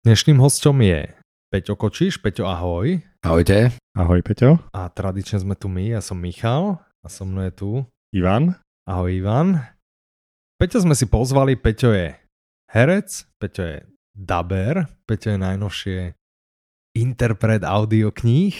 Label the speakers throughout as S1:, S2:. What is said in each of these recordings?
S1: Dnešným hostom je Peťo Kočiš. Peťo, ahoj.
S2: Ahojte.
S3: Ahoj, Peťo.
S1: A tradične sme tu my, ja som Michal a so mnou je tu
S3: Ivan.
S1: Ahoj, Ivan. Peťo sme si pozvali, Peťo je herec, Peťo je daber, Peťo je najnovšie interpret audiokníh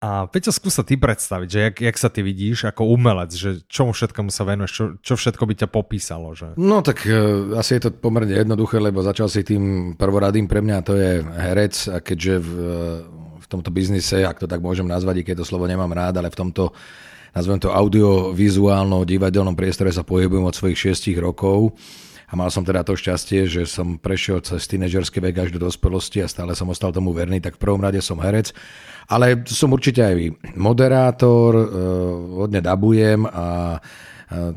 S1: a Peťo, skúsa ty predstaviť, že jak, jak sa ty vidíš ako umelec, že čomu všetkomu sa venuješ, čo, čo všetko by ťa popísalo? Že...
S2: No tak uh, asi je to pomerne jednoduché, lebo začal si tým prvoradým pre mňa, to je herec a keďže v, v tomto biznise, ak to tak môžem nazvať, i keď to slovo nemám rád, ale v tomto nazvem to audiovizuálno divadelnom priestore sa pohybujem od svojich 6 rokov a mal som teda to šťastie, že som prešiel cez tínedžerský vek až do dospelosti a stále som ostal tomu verný, tak v prvom rade som herec ale som určite aj moderátor, eh, hodne dabujem a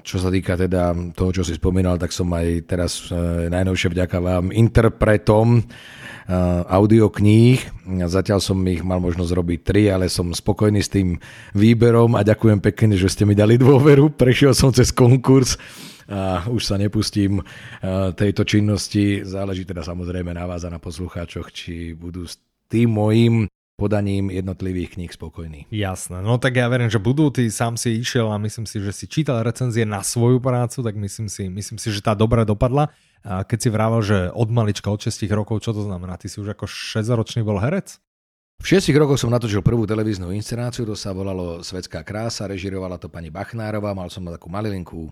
S2: čo sa týka teda toho, čo si spomínal, tak som aj teraz eh, najnovšie vďaka vám interpretom eh, audiokníh. Zatiaľ som ich mal možnosť robiť tri, ale som spokojný s tým výberom a ďakujem pekne, že ste mi dali dôveru. Prešiel som cez konkurs a už sa nepustím tejto činnosti. Záleží teda samozrejme na vás a na poslucháčoch, či budú s tým mojím podaním jednotlivých kníh spokojný.
S1: Jasné, no tak ja verím, že budú, ty sám si išiel a myslím si, že si čítal recenzie na svoju prácu, tak myslím si, myslím si, že tá dobre dopadla. A keď si vrával, že od malička, od 6 rokov, čo to znamená? Ty si už ako 6-ročný bol herec?
S2: V 6 rokoch som natočil prvú televíznu inscenáciu, to sa volalo Svetská krása, režirovala to pani Bachnárová, mal som takú malilinkú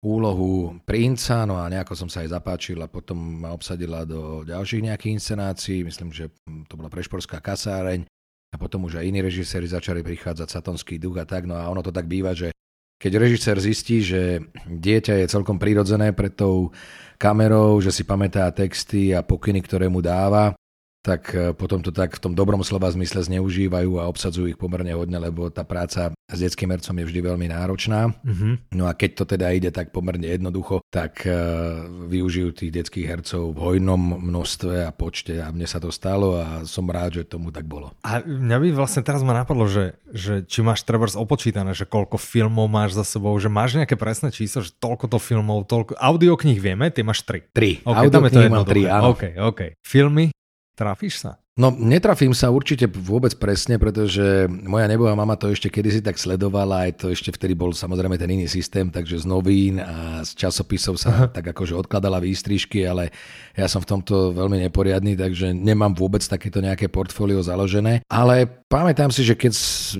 S2: úlohu princa, no a nejako som sa aj zapáčil a potom ma obsadila do ďalších nejakých inscenácií, myslím, že to bola Prešporská kasáreň a potom už aj iní režiséri začali prichádzať, Satonský duch a tak, no a ono to tak býva, že keď režisér zistí, že dieťa je celkom prirodzené pred tou kamerou, že si pamätá texty a pokyny, ktoré mu dáva, tak e, potom to tak v tom dobrom slova zmysle zneužívajú a obsadzujú ich pomerne hodne, lebo tá práca s detským hercom je vždy veľmi náročná. Uh-huh. No a keď to teda ide tak pomerne jednoducho, tak uh, využijú tých detských hercov v hojnom množstve a počte a mne sa to stalo a som rád, že tomu tak bolo.
S1: A mňa by vlastne teraz ma napadlo, že, že či máš trebárs opočítané, že koľko filmov máš za sebou, že máš nejaké presné číslo, že toľko to filmov, toľko... Audiokníh vieme, ty máš tri.
S2: Tri.
S1: Okay, Audiokníh mám tri, áno. OK, OK. Filmy? Trafíš sa?
S2: No, netrafím sa určite vôbec presne, pretože moja neboha mama to ešte kedysi tak sledovala, aj to ešte vtedy bol samozrejme ten iný systém, takže z novín a z časopisov sa Aha. tak akože odkladala výstrižky, ale ja som v tomto veľmi neporiadný, takže nemám vôbec takéto nejaké portfólio založené. Ale pamätám si, že keď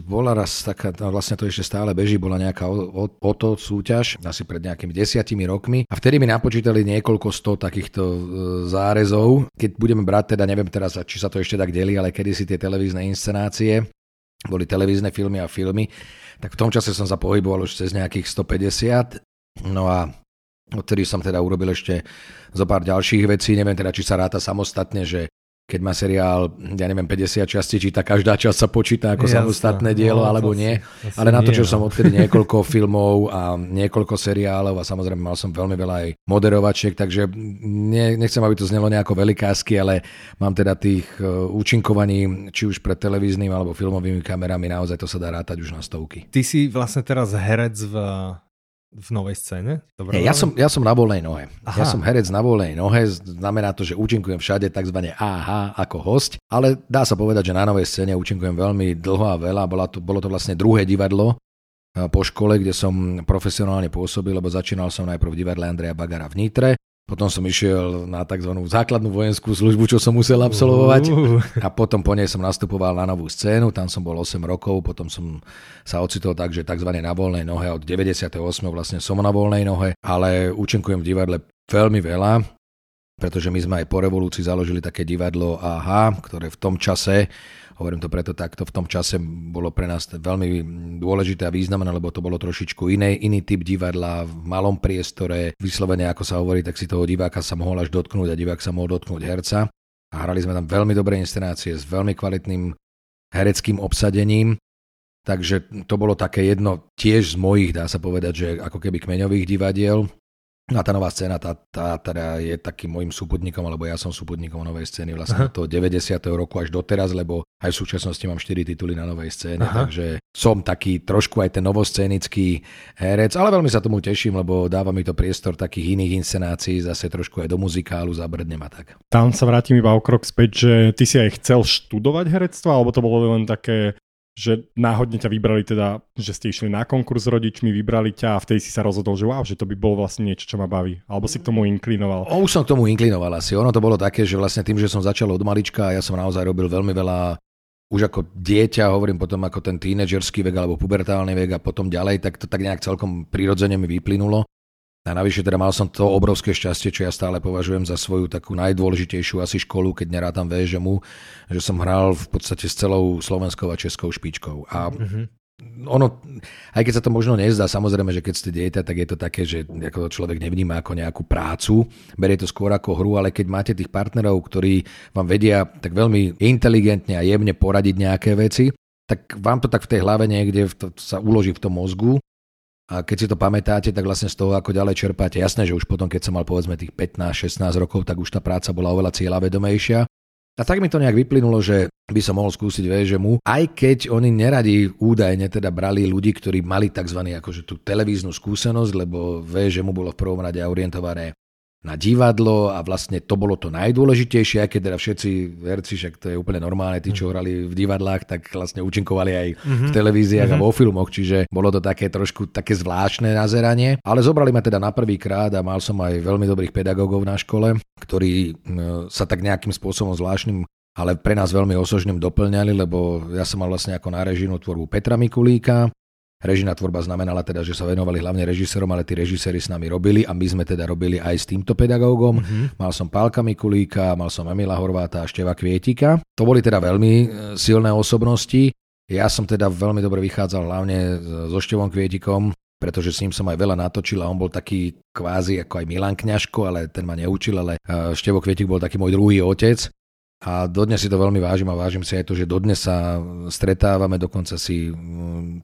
S2: bola raz taká, no vlastne to ešte stále beží, bola nejaká o, o, o to súťaž, asi pred nejakými desiatimi rokmi a vtedy mi napočítali niekoľko sto takýchto e, zárezov. Keď budeme brať teda, neviem teraz, či sa to ešte ešte tak delí, ale kedy si tie televízne inscenácie, boli televízne filmy a filmy, tak v tom čase som sa pohyboval už cez nejakých 150. No a odtedy som teda urobil ešte zo pár ďalších vecí, neviem teda, či sa ráta samostatne, že keď má seriál, ja neviem, 50 častí, či tá každá časť sa počíta ako Jasne. samostatné dielo, no, alebo nie. Asi, Ale natočil nie, som no. odtedy niekoľko filmov a niekoľko seriálov a samozrejme mal som veľmi veľa aj moderovačiek, takže ne, nechcem, aby to znelo nejako velikásky, ale mám teda tých e, účinkovaní, či už pred televíznymi alebo filmovými kamerami, naozaj to sa dá rátať už na stovky.
S1: Ty si vlastne teraz herec v v novej scéne?
S2: Dobre, ja, som, ja som na voľnej nohe. Aha. Ja som herec na voľnej nohe, znamená to, že účinkujem všade tzv. AH ako host, ale dá sa povedať, že na novej scéne účinkujem veľmi dlho a veľa. Bolo to, bolo to vlastne druhé divadlo po škole, kde som profesionálne pôsobil, lebo začínal som najprv v divadle Andreja Bagara v Nitre, potom som išiel na tzv. základnú vojenskú službu, čo som musel absolvovať. A potom po nej som nastupoval na novú scénu, tam som bol 8 rokov, potom som sa ocitol tak, že tzv. na voľnej nohe, od 98. vlastne som na voľnej nohe, ale účinkujem v divadle veľmi veľa, pretože my sme aj po revolúcii založili také divadlo AHA, ktoré v tom čase Hovorím to preto takto, v tom čase bolo pre nás veľmi dôležité a významné, lebo to bolo trošičku iné, iný typ divadla v malom priestore, vyslovene ako sa hovorí, tak si toho diváka sa mohol až dotknúť a divák sa mohol dotknúť herca. A hrali sme tam veľmi dobré inscenácie s veľmi kvalitným hereckým obsadením. Takže to bolo také jedno tiež z mojich, dá sa povedať, že ako keby kmeňových divadiel. No a tá nová scéna, tá, tá teda je takým môjim súputníkom, alebo ja som súputníkom novej scény vlastne od toho 90. roku až doteraz, lebo aj v súčasnosti mám 4 tituly na novej scéne, Aha. takže som taký trošku aj ten novoscénický herec, ale veľmi sa tomu teším, lebo dáva mi to priestor takých iných inscenácií, zase trošku aj do muzikálu zabrdnem a tak.
S3: Tam sa vrátim iba o krok späť, že ty si aj chcel študovať herectvo, alebo to bolo len také že náhodne ťa vybrali teda, že ste išli na konkurs s rodičmi, vybrali ťa a vtedy si sa rozhodol, že wow, že to by bolo vlastne niečo, čo ma baví. Alebo si k tomu inklinoval.
S2: O, už som k tomu inklinoval asi. Ono to bolo také, že vlastne tým, že som začal od malička ja som naozaj robil veľmi veľa už ako dieťa, hovorím potom ako ten tínedžerský vek alebo pubertálny vek a potom ďalej, tak to tak nejak celkom prirodzene mi vyplynulo. A navyše teda mal som to obrovské šťastie, čo ja stále považujem za svoju takú najdôležitejšiu asi školu, keď nerátam VŽMu, že som hral v podstate s celou slovenskou a českou špičkou. A mm-hmm. ono, aj keď sa to možno nezdá, samozrejme, že keď ste dieťa, tak je to také, že ako človek nevníma ako nejakú prácu, berie to skôr ako hru, ale keď máte tých partnerov, ktorí vám vedia tak veľmi inteligentne a jemne poradiť nejaké veci, tak vám to tak v tej hlave niekde sa uloží v tom mozgu a keď si to pamätáte, tak vlastne z toho, ako ďalej čerpáte, jasné, že už potom, keď som mal povedzme tých 15-16 rokov, tak už tá práca bola oveľa cieľavedomejšia. A tak mi to nejak vyplynulo, že by som mohol skúsiť VŽMu, aj keď oni neradi údajne teda brali ľudí, ktorí mali tzv. akože tú televíznu skúsenosť, lebo VŽMu bolo v prvom rade orientované na divadlo a vlastne to bolo to najdôležitejšie, aj keď teda všetci herci, však to je úplne normálne, tí, čo mhm. hrali v divadlách, tak vlastne účinkovali aj mm-hmm. v televíziách mm-hmm. a mhm. vo filmoch, čiže bolo to také trošku také zvláštne nazeranie. Ale zobrali ma teda na prvý krát a mal som aj veľmi dobrých pedagógov na škole, ktorí sa tak nejakým spôsobom zvláštnym ale pre nás veľmi osožným doplňali, lebo ja som mal vlastne ako na režijnú tvorbu Petra Mikulíka, Režina tvorba znamenala teda, že sa venovali hlavne režisérom, ale tí režiséri s nami robili a my sme teda robili aj s týmto pedagógom. Mm-hmm. Mal som Pálka Mikulíka, mal som Emila Horváta a Števa Kvietika. To boli teda veľmi e, silné osobnosti. Ja som teda veľmi dobre vychádzal hlavne so Števom Kvietikom, pretože s ním som aj veľa natočil a on bol taký kvázi ako aj Milan Kňažko, ale ten ma neučil, ale e, Števo Kvietik bol taký môj druhý otec. A dodnes si to veľmi vážim a vážim si aj to, že dodnes sa stretávame, dokonca si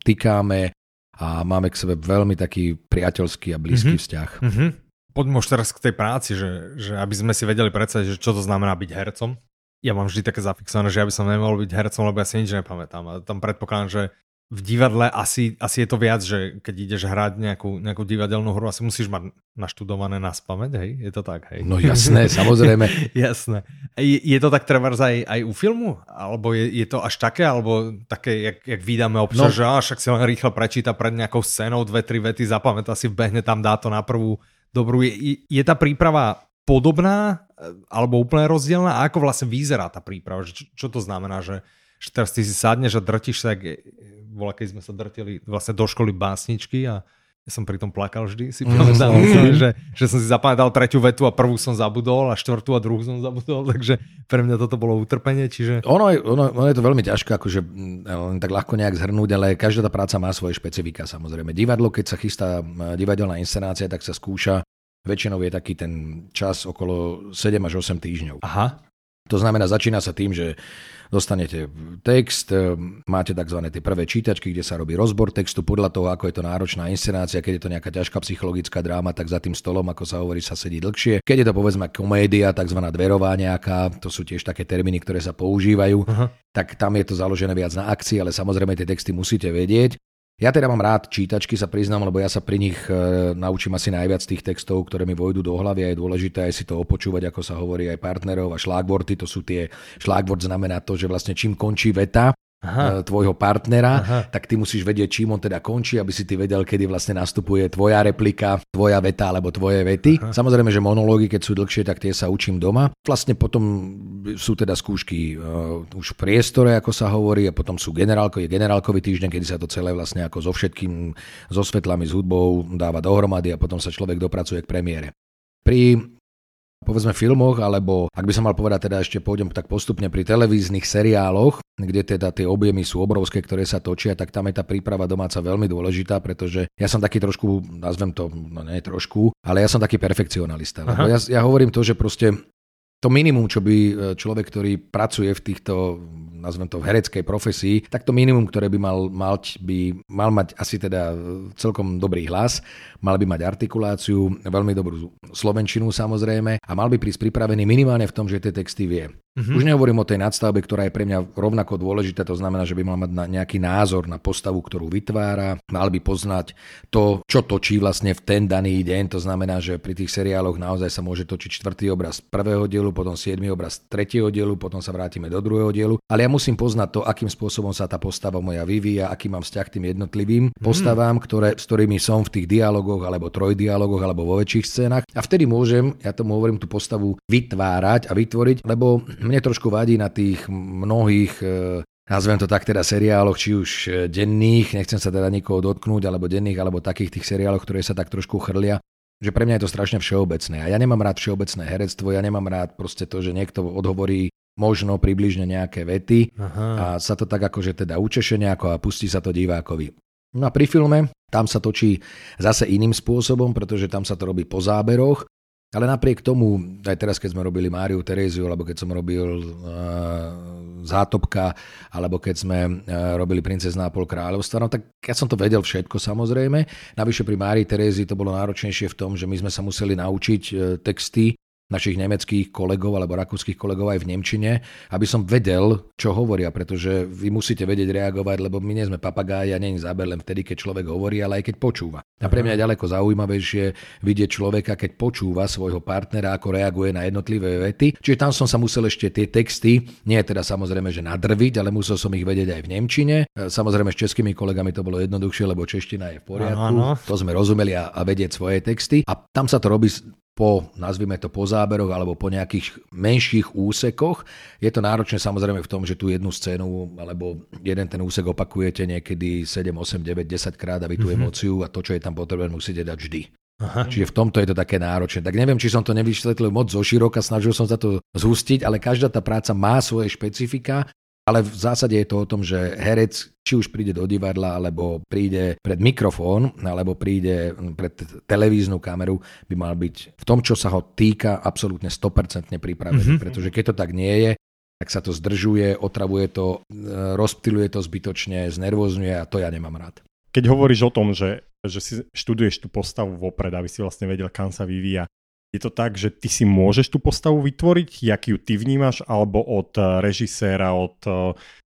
S2: tykáme a máme k sebe veľmi taký priateľský a blízky mm-hmm. vzťah. Mm-hmm.
S1: Poďme už teraz k tej práci, že, že aby sme si vedeli predstaviť, že čo to znamená byť hercom. Ja mám vždy také zafixované, že ja by som nemohol byť hercom, lebo ja si nič nepamätám. A tam predpokladám, že v divadle asi, asi je to viac, že keď ideš hrať nejakú, nejakú divadelnú hru, asi musíš mať naštudované na spameť, hej? Je to tak, hej?
S2: No jasné, samozrejme.
S1: jasné. Je, je to tak trebárs aj, aj u filmu? Alebo je, je to až také, alebo také, jak, jak vydáme občas, no. že až však si len rýchlo prečíta pred nejakou scénou dve, tri vety, zapamätá si, vbehne tam, dá to na prvú dobrú. Je, je tá príprava podobná alebo úplne rozdielna? A ako vlastne vyzerá tá príprava? Čo, čo to znamená, že, že teraz ty si sadneš a drtíš sa, bola, keď sme sa drtili vlastne do školy básničky a ja som pri tom plakal vždy, si pamätám, mm. že, že som si zapamätal tretiu vetu a prvú som zabudol a štvrtú a druhú som zabudol, takže pre mňa toto bolo utrpenie, čiže...
S2: Ono je, ono, ono je to veľmi ťažké, akože len tak ľahko nejak zhrnúť, ale každá tá práca má svoje špecifika samozrejme. Divadlo, keď sa chystá divadelná inscenácia, tak sa skúša, väčšinou je taký ten čas okolo 7 až 8 týždňov.
S1: Aha.
S2: To znamená, začína sa tým, že dostanete text, e, máte tzv. tie prvé čítačky, kde sa robí rozbor textu podľa toho, ako je to náročná inscenácia, keď je to nejaká ťažká psychologická dráma, tak za tým stolom, ako sa hovorí, sa sedí dlhšie. Keď je to povedzme komédia, tzv. dverová nejaká, to sú tiež také termíny, ktoré sa používajú, Aha. tak tam je to založené viac na akcii, ale samozrejme tie texty musíte vedieť. Ja teda mám rád čítačky, sa priznám, lebo ja sa pri nich e, naučím asi najviac tých textov, ktoré mi vojdu do hlavy a je dôležité aj si to opočúvať, ako sa hovorí aj partnerov a šlágvorty, to sú tie, šlágvort znamená to, že vlastne čím končí veta, Aha. E, tvojho partnera, Aha. tak ty musíš vedieť, čím on teda končí, aby si ty vedel, kedy vlastne nastupuje tvoja replika, tvoja veta alebo tvoje vety. Aha. Samozrejme, že monológy, keď sú dlhšie, tak tie sa učím doma. Vlastne potom sú teda skúšky uh, už v priestore, ako sa hovorí, a potom sú generálko, je generálkový týždeň, kedy sa to celé vlastne ako so všetkým, so svetlami, s hudbou dáva dohromady a potom sa človek dopracuje k premiére. Pri povedzme filmoch, alebo ak by som mal povedať teda ešte pôjdem tak postupne pri televíznych seriáloch, kde teda tie objemy sú obrovské, ktoré sa točia, tak tam je tá príprava domáca veľmi dôležitá, pretože ja som taký trošku, nazvem to, no nie trošku, ale ja som taký perfekcionalista. Ja, ja hovorím to, že proste to to minimum, čo by človek, ktorý pracuje v týchto nazvem to v hereckej profesii, tak to minimum, ktoré by mal mať, by mal mať asi teda celkom dobrý hlas, mal by mať artikuláciu, veľmi dobrú slovenčinu samozrejme a mal by prísť pripravený minimálne v tom, že tie texty vie. Mm-hmm. Už nehovorím o tej nadstavbe, ktorá je pre mňa rovnako dôležitá, to znamená, že by mal mať nejaký názor na postavu, ktorú vytvára, mal by poznať to, čo točí vlastne v ten daný deň, to znamená, že pri tých seriáloch naozaj sa môže točiť čtvrtý obraz prvého dielu, potom siedmy obraz tretieho dielu, potom sa vrátime do druhého dielu, ale ja musím poznať to, akým spôsobom sa tá postava moja vyvíja, aký mám vzťah k tým jednotlivým postavám, ktoré, s ktorými som v tých dialogoch alebo trojdialogoch alebo vo väčších scénach a vtedy môžem, ja tomu hovorím, tú postavu vytvárať a vytvoriť, lebo mne trošku vadí na tých mnohých e, nazvem to tak teda seriáloch, či už e, denných, nechcem sa teda nikoho dotknúť, alebo denných, alebo takých tých seriáloch, ktoré sa tak trošku chrlia, že pre mňa je to strašne všeobecné. A ja nemám rád všeobecné herectvo, ja nemám rád proste to, že niekto odhovorí možno približne nejaké vety Aha. a sa to tak akože teda učeše nejako a pustí sa to divákovi. No a pri filme tam sa točí zase iným spôsobom, pretože tam sa to robí po záberoch ale napriek tomu, aj teraz, keď sme robili Máriu Teréziu, alebo keď som robil uh, Zátopka, alebo keď sme uh, robili Princezná pol kráľovstva, no tak ja som to vedel všetko samozrejme. Navyše pri Márii Terézii to bolo náročnejšie v tom, že my sme sa museli naučiť uh, texty našich nemeckých kolegov alebo rakúskych kolegov aj v Nemčine, aby som vedel, čo hovoria, pretože vy musíte vedieť reagovať, lebo my nie sme papagáji a je záber len vtedy, keď človek hovorí, ale aj keď počúva. A pre mňa je ďaleko zaujímavejšie vidieť človeka, keď počúva svojho partnera, ako reaguje na jednotlivé vety. Čiže tam som sa musel ešte tie texty, nie teda samozrejme, že nadrviť, ale musel som ich vedieť aj v Nemčine. E, samozrejme s českými kolegami to bolo jednoduchšie, lebo čeština je v poriadku. Ano, ano. To sme rozumeli a, a vedieť svoje texty. A tam sa to robí po, nazvime to po záberoch alebo po nejakých menších úsekoch. Je to náročné samozrejme v tom, že tú jednu scénu alebo jeden ten úsek opakujete niekedy 7, 8, 9, 10 krát a vy tú mm-hmm. emóciu a to, čo je tam potrebné, musíte dať vždy. Aha. Čiže v tomto je to také náročné. Tak neviem, či som to nevysvetlil moc zo široka, snažil som sa to zhustiť, ale každá tá práca má svoje špecifika ale v zásade je to o tom, že herec, či už príde do divadla, alebo príde pred mikrofón, alebo príde pred televíznu kameru, by mal byť v tom, čo sa ho týka, absolútne 100% pripravený. Mm-hmm. Pretože keď to tak nie je, tak sa to zdržuje, otravuje to, e, rozptiluje to zbytočne, znervozňuje a to ja nemám rád.
S3: Keď hovoríš o tom, že, že si študuješ tú postavu vopred, aby si vlastne vedel, kam sa vyvíja, je to tak, že ty si môžeš tú postavu vytvoriť, jak ju ty vnímaš, alebo od eh, režiséra, od eh,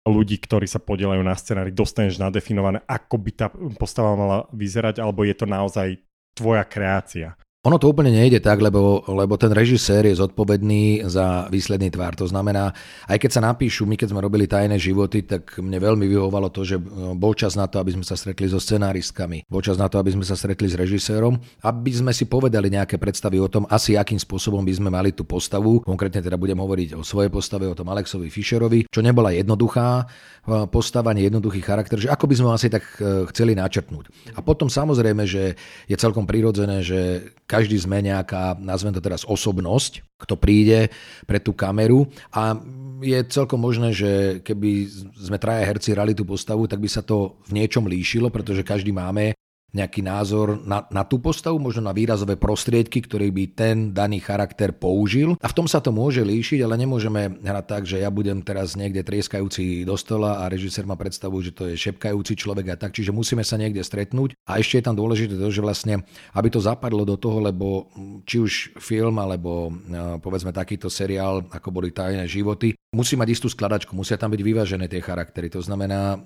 S3: ľudí, ktorí sa podielajú na scenári, dostaneš nadefinované, ako by tá postava mala vyzerať, alebo je to naozaj tvoja kreácia?
S2: Ono to úplne nejde tak, lebo, lebo ten režisér je zodpovedný za výsledný tvár. To znamená, aj keď sa napíšu, my keď sme robili tajné životy, tak mne veľmi vyhovovalo to, že e, bol čas na to, aby sme sa stretli so scenáristkami, bol čas na to, aby sme sa stretli s režisérom, aby sme si povedali nejaké predstavy o tom, asi akým spôsobom by sme mali tú postavu. Konkrétne teda budem hovoriť o svojej postave, o tom Alexovi Fischerovi, čo nebola jednoduchá e, postava, jednoduchý charakter, že ako by sme asi tak e, chceli načrtnúť. A potom samozrejme, že je celkom prirodzené, že každý sme nejaká, nazvem to teraz osobnosť, kto príde pre tú kameru. A je celkom možné, že keby sme traja herci hrali tú postavu, tak by sa to v niečom líšilo, pretože každý máme nejaký názor na, na tú postavu, možno na výrazové prostriedky, ktoré by ten daný charakter použil. A v tom sa to môže líšiť, ale nemôžeme hrať tak, že ja budem teraz niekde trieskajúci do stola a režisér má predstavu, že to je šepkajúci človek a tak. Čiže musíme sa niekde stretnúť. A ešte je tam dôležité to, že vlastne, aby to zapadlo do toho, lebo či už film alebo povedzme takýto seriál, ako boli tajné životy, musí mať istú skladačku, musia tam byť vyvážené tie charaktery. To znamená,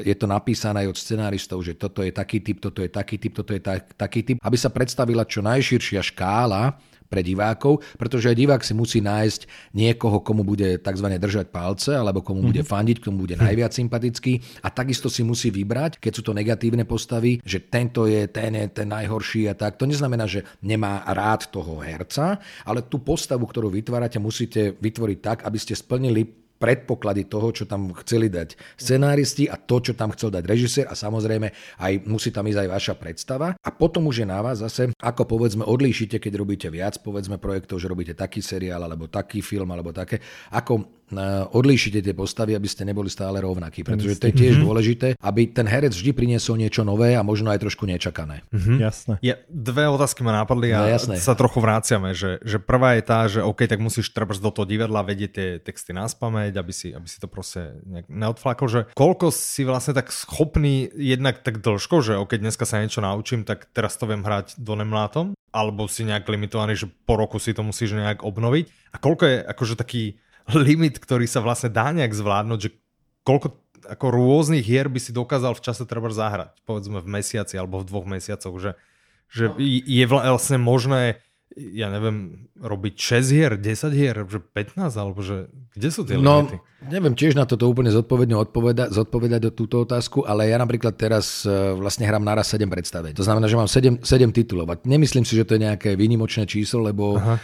S2: je to napísané aj od scenáristov, že toto je taký typ, toto je taký typ, toto je tak, taký typ, aby sa predstavila čo najširšia škála pre divákov, pretože aj divák si musí nájsť niekoho, komu bude tzv. držať palce, alebo komu mm-hmm. bude mhm. fandiť, komu bude najviac sympatický a takisto si musí vybrať, keď sú to negatívne postavy, že tento je ten, je ten najhorší a tak. To neznamená, že nemá rád toho herca, ale tú postavu, ktorú vytvárate, musíte vytvoriť tak, aby ste splnili predpoklady toho, čo tam chceli dať scenáristi a to, čo tam chcel dať režisér a samozrejme aj musí tam ísť aj vaša predstava. A potom už je na vás zase, ako povedzme odlíšite, keď robíte viac povedzme projektov, že robíte taký seriál alebo taký film alebo také, ako odlíšite tie postavy, aby ste neboli stále rovnakí, pretože to je tiež mm-hmm. dôležité, aby ten herec vždy priniesol niečo nové a možno aj trošku nečakané.
S3: Mm-hmm. Jasné.
S1: Ja, dve otázky ma napadli a no, sa trochu vráciame, že, že prvá je tá, že OK, tak musíš treba do toho divadla vedieť tie texty na spameť, aby si, aby si to proste nejak neodflakol, že koľko si vlastne tak schopný jednak tak dlžko, že OK, dneska sa niečo naučím, tak teraz to viem hrať do nemlátom, alebo si nejak limitovaný, že po roku si to musíš nejak obnoviť. A koľko je akože taký limit, ktorý sa vlastne dá nejak zvládnuť, že koľko ako rôznych hier by si dokázal v čase treba zahrať, povedzme v mesiaci alebo v dvoch mesiacoch, že, že no. je vlastne možné ja neviem, robiť 6 hier, 10 hier, že 15, alebo že kde sú tie
S2: no, limity? neviem tiež na toto úplne zodpovedne odpoveda- zodpovedať do túto otázku, ale ja napríklad teraz e, vlastne hrám naraz 7 predstavení. To znamená, že mám 7, 7 titulov. A nemyslím si, že to je nejaké výnimočné číslo, lebo Aha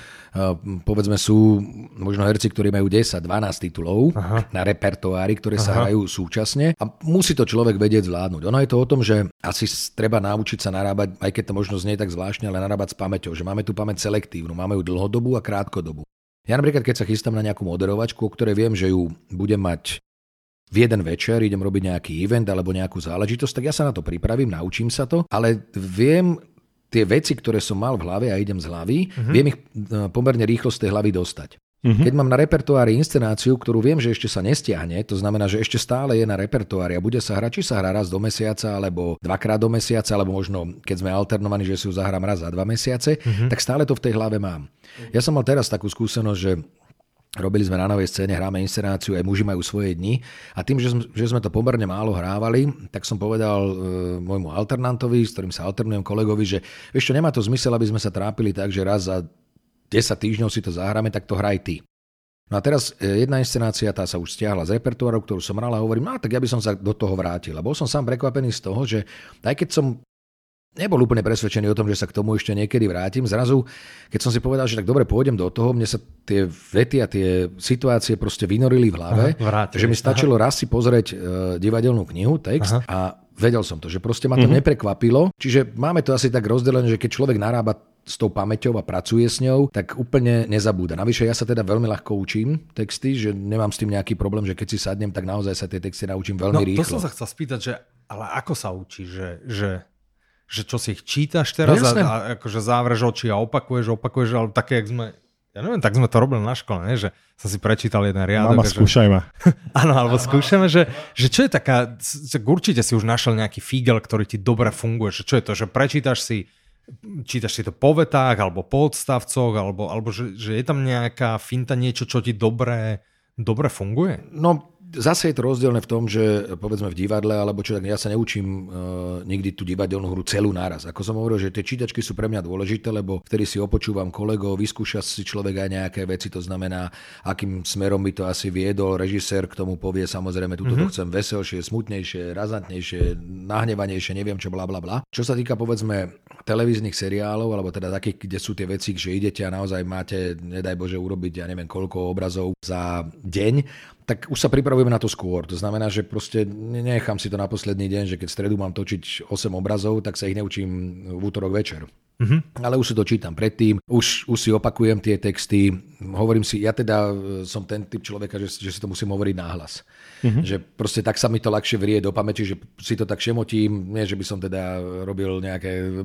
S2: povedzme sú možno herci, ktorí majú 10, 12 titulov Aha. na repertoári, ktoré Aha. sa hrajú súčasne a musí to človek vedieť zvládnuť. Ono je to o tom, že asi treba naučiť sa narábať, aj keď to možno znie tak zvláštne, ale narábať s pamäťou, že máme tu pamäť selektívnu, máme ju dlhodobú a krátkodobú. Ja napríklad, keď sa chystám na nejakú moderovačku, o ktorej viem, že ju budem mať v jeden večer, idem robiť nejaký event alebo nejakú záležitosť, tak ja sa na to pripravím, naučím sa to, ale viem tie veci, ktoré som mal v hlave a idem z hlavy, uh-huh. viem ich e, pomerne rýchlo z tej hlavy dostať. Uh-huh. Keď mám na repertoári inscenáciu, ktorú viem, že ešte sa nestiahne, to znamená, že ešte stále je na repertoári a bude sa hrať, či sa hrá raz do mesiaca, alebo dvakrát do mesiaca, alebo možno keď sme alternovaní, že si ju zahrám raz za dva mesiace, uh-huh. tak stále to v tej hlave mám. Ja som mal teraz takú skúsenosť, že Robili sme na novej scéne, hráme inscenáciu, aj muži majú svoje dni. A tým, že že sme to pomerne málo hrávali, tak som povedal e, môjmu alternantovi, s ktorým sa alternujem kolegovi, že vieš čo, nemá to zmysel, aby sme sa trápili tak, že raz za 10 týždňov si to zahráme, tak to hraj ty. No a teraz e, jedna inscenácia, tá sa už stiahla z repertoáru, ktorú som hral a hovorím, no tak ja by som sa do toho vrátil. A bol som sám prekvapený z toho, že aj keď som nebol úplne presvedčený o tom, že sa k tomu ešte niekedy vrátim. Zrazu, keď som si povedal, že tak dobre pôjdem do toho, mne sa tie vety a tie situácie proste vynorili v hlave, Aha, že mi stačilo Aha. raz si pozrieť uh, divadelnú knihu, text Aha. a vedel som to, že proste ma to mm-hmm. neprekvapilo. Čiže máme to asi tak rozdelené, že keď človek narába s tou pamäťou a pracuje s ňou, tak úplne nezabúda. Navyše ja sa teda veľmi ľahko učím texty, že nemám s tým nejaký problém, že keď si sadnem, tak naozaj sa tie texty naučím veľmi
S1: no,
S2: rýchlo.
S1: To som sa chcel spýtať, že ale ako sa učí, že, že že čo si ich čítaš teraz no, a, a akože závreš oči a opakuješ, opakuješ, ale také, jak sme, ja neviem, tak sme to robili na škole, ne? že som si prečítal jeden riadok.
S3: Mama, skúšaj ma.
S1: Áno, alebo skúšame, že, že čo je taká, určite si už našiel nejaký fígel, ktorý ti dobre funguje, že čo je to, že prečítaš si čítaš si to po vetách, alebo po odstavcoch, alebo, alebo že, že je tam nejaká finta, niečo, čo ti dobre, dobre funguje?
S2: No, zase je to rozdielne v tom, že povedzme v divadle, alebo čo tak ja sa neučím uh, nikdy tú divadelnú hru celú náraz. Ako som hovoril, že tie čítačky sú pre mňa dôležité, lebo vtedy si opočúvam kolegov, vyskúša si človek aj nejaké veci, to znamená, akým smerom by to asi viedol. Režisér k tomu povie samozrejme, túto mm-hmm. chcem veselšie, smutnejšie, razantnejšie, nahnevanejšie, neviem čo, bla bla bla. Čo sa týka povedzme televíznych seriálov, alebo teda takých, kde sú tie veci, že idete a naozaj máte, nedaj Bože, urobiť ja neviem koľko obrazov za deň, tak už sa pripravujeme na to skôr. To znamená, že proste nechám si to na posledný deň, že keď v stredu mám točiť 8 obrazov, tak sa ich neučím v útorok večer. Mm-hmm. Ale už si to čítam predtým, už, už si opakujem tie texty, hovorím si, ja teda e, som ten typ človeka, že, že si to musím hovoriť náhlas. Mm-hmm. Že proste tak sa mi to ľahšie vrie do pamäti, že si to tak šemotím, nie že by som teda robil nejaké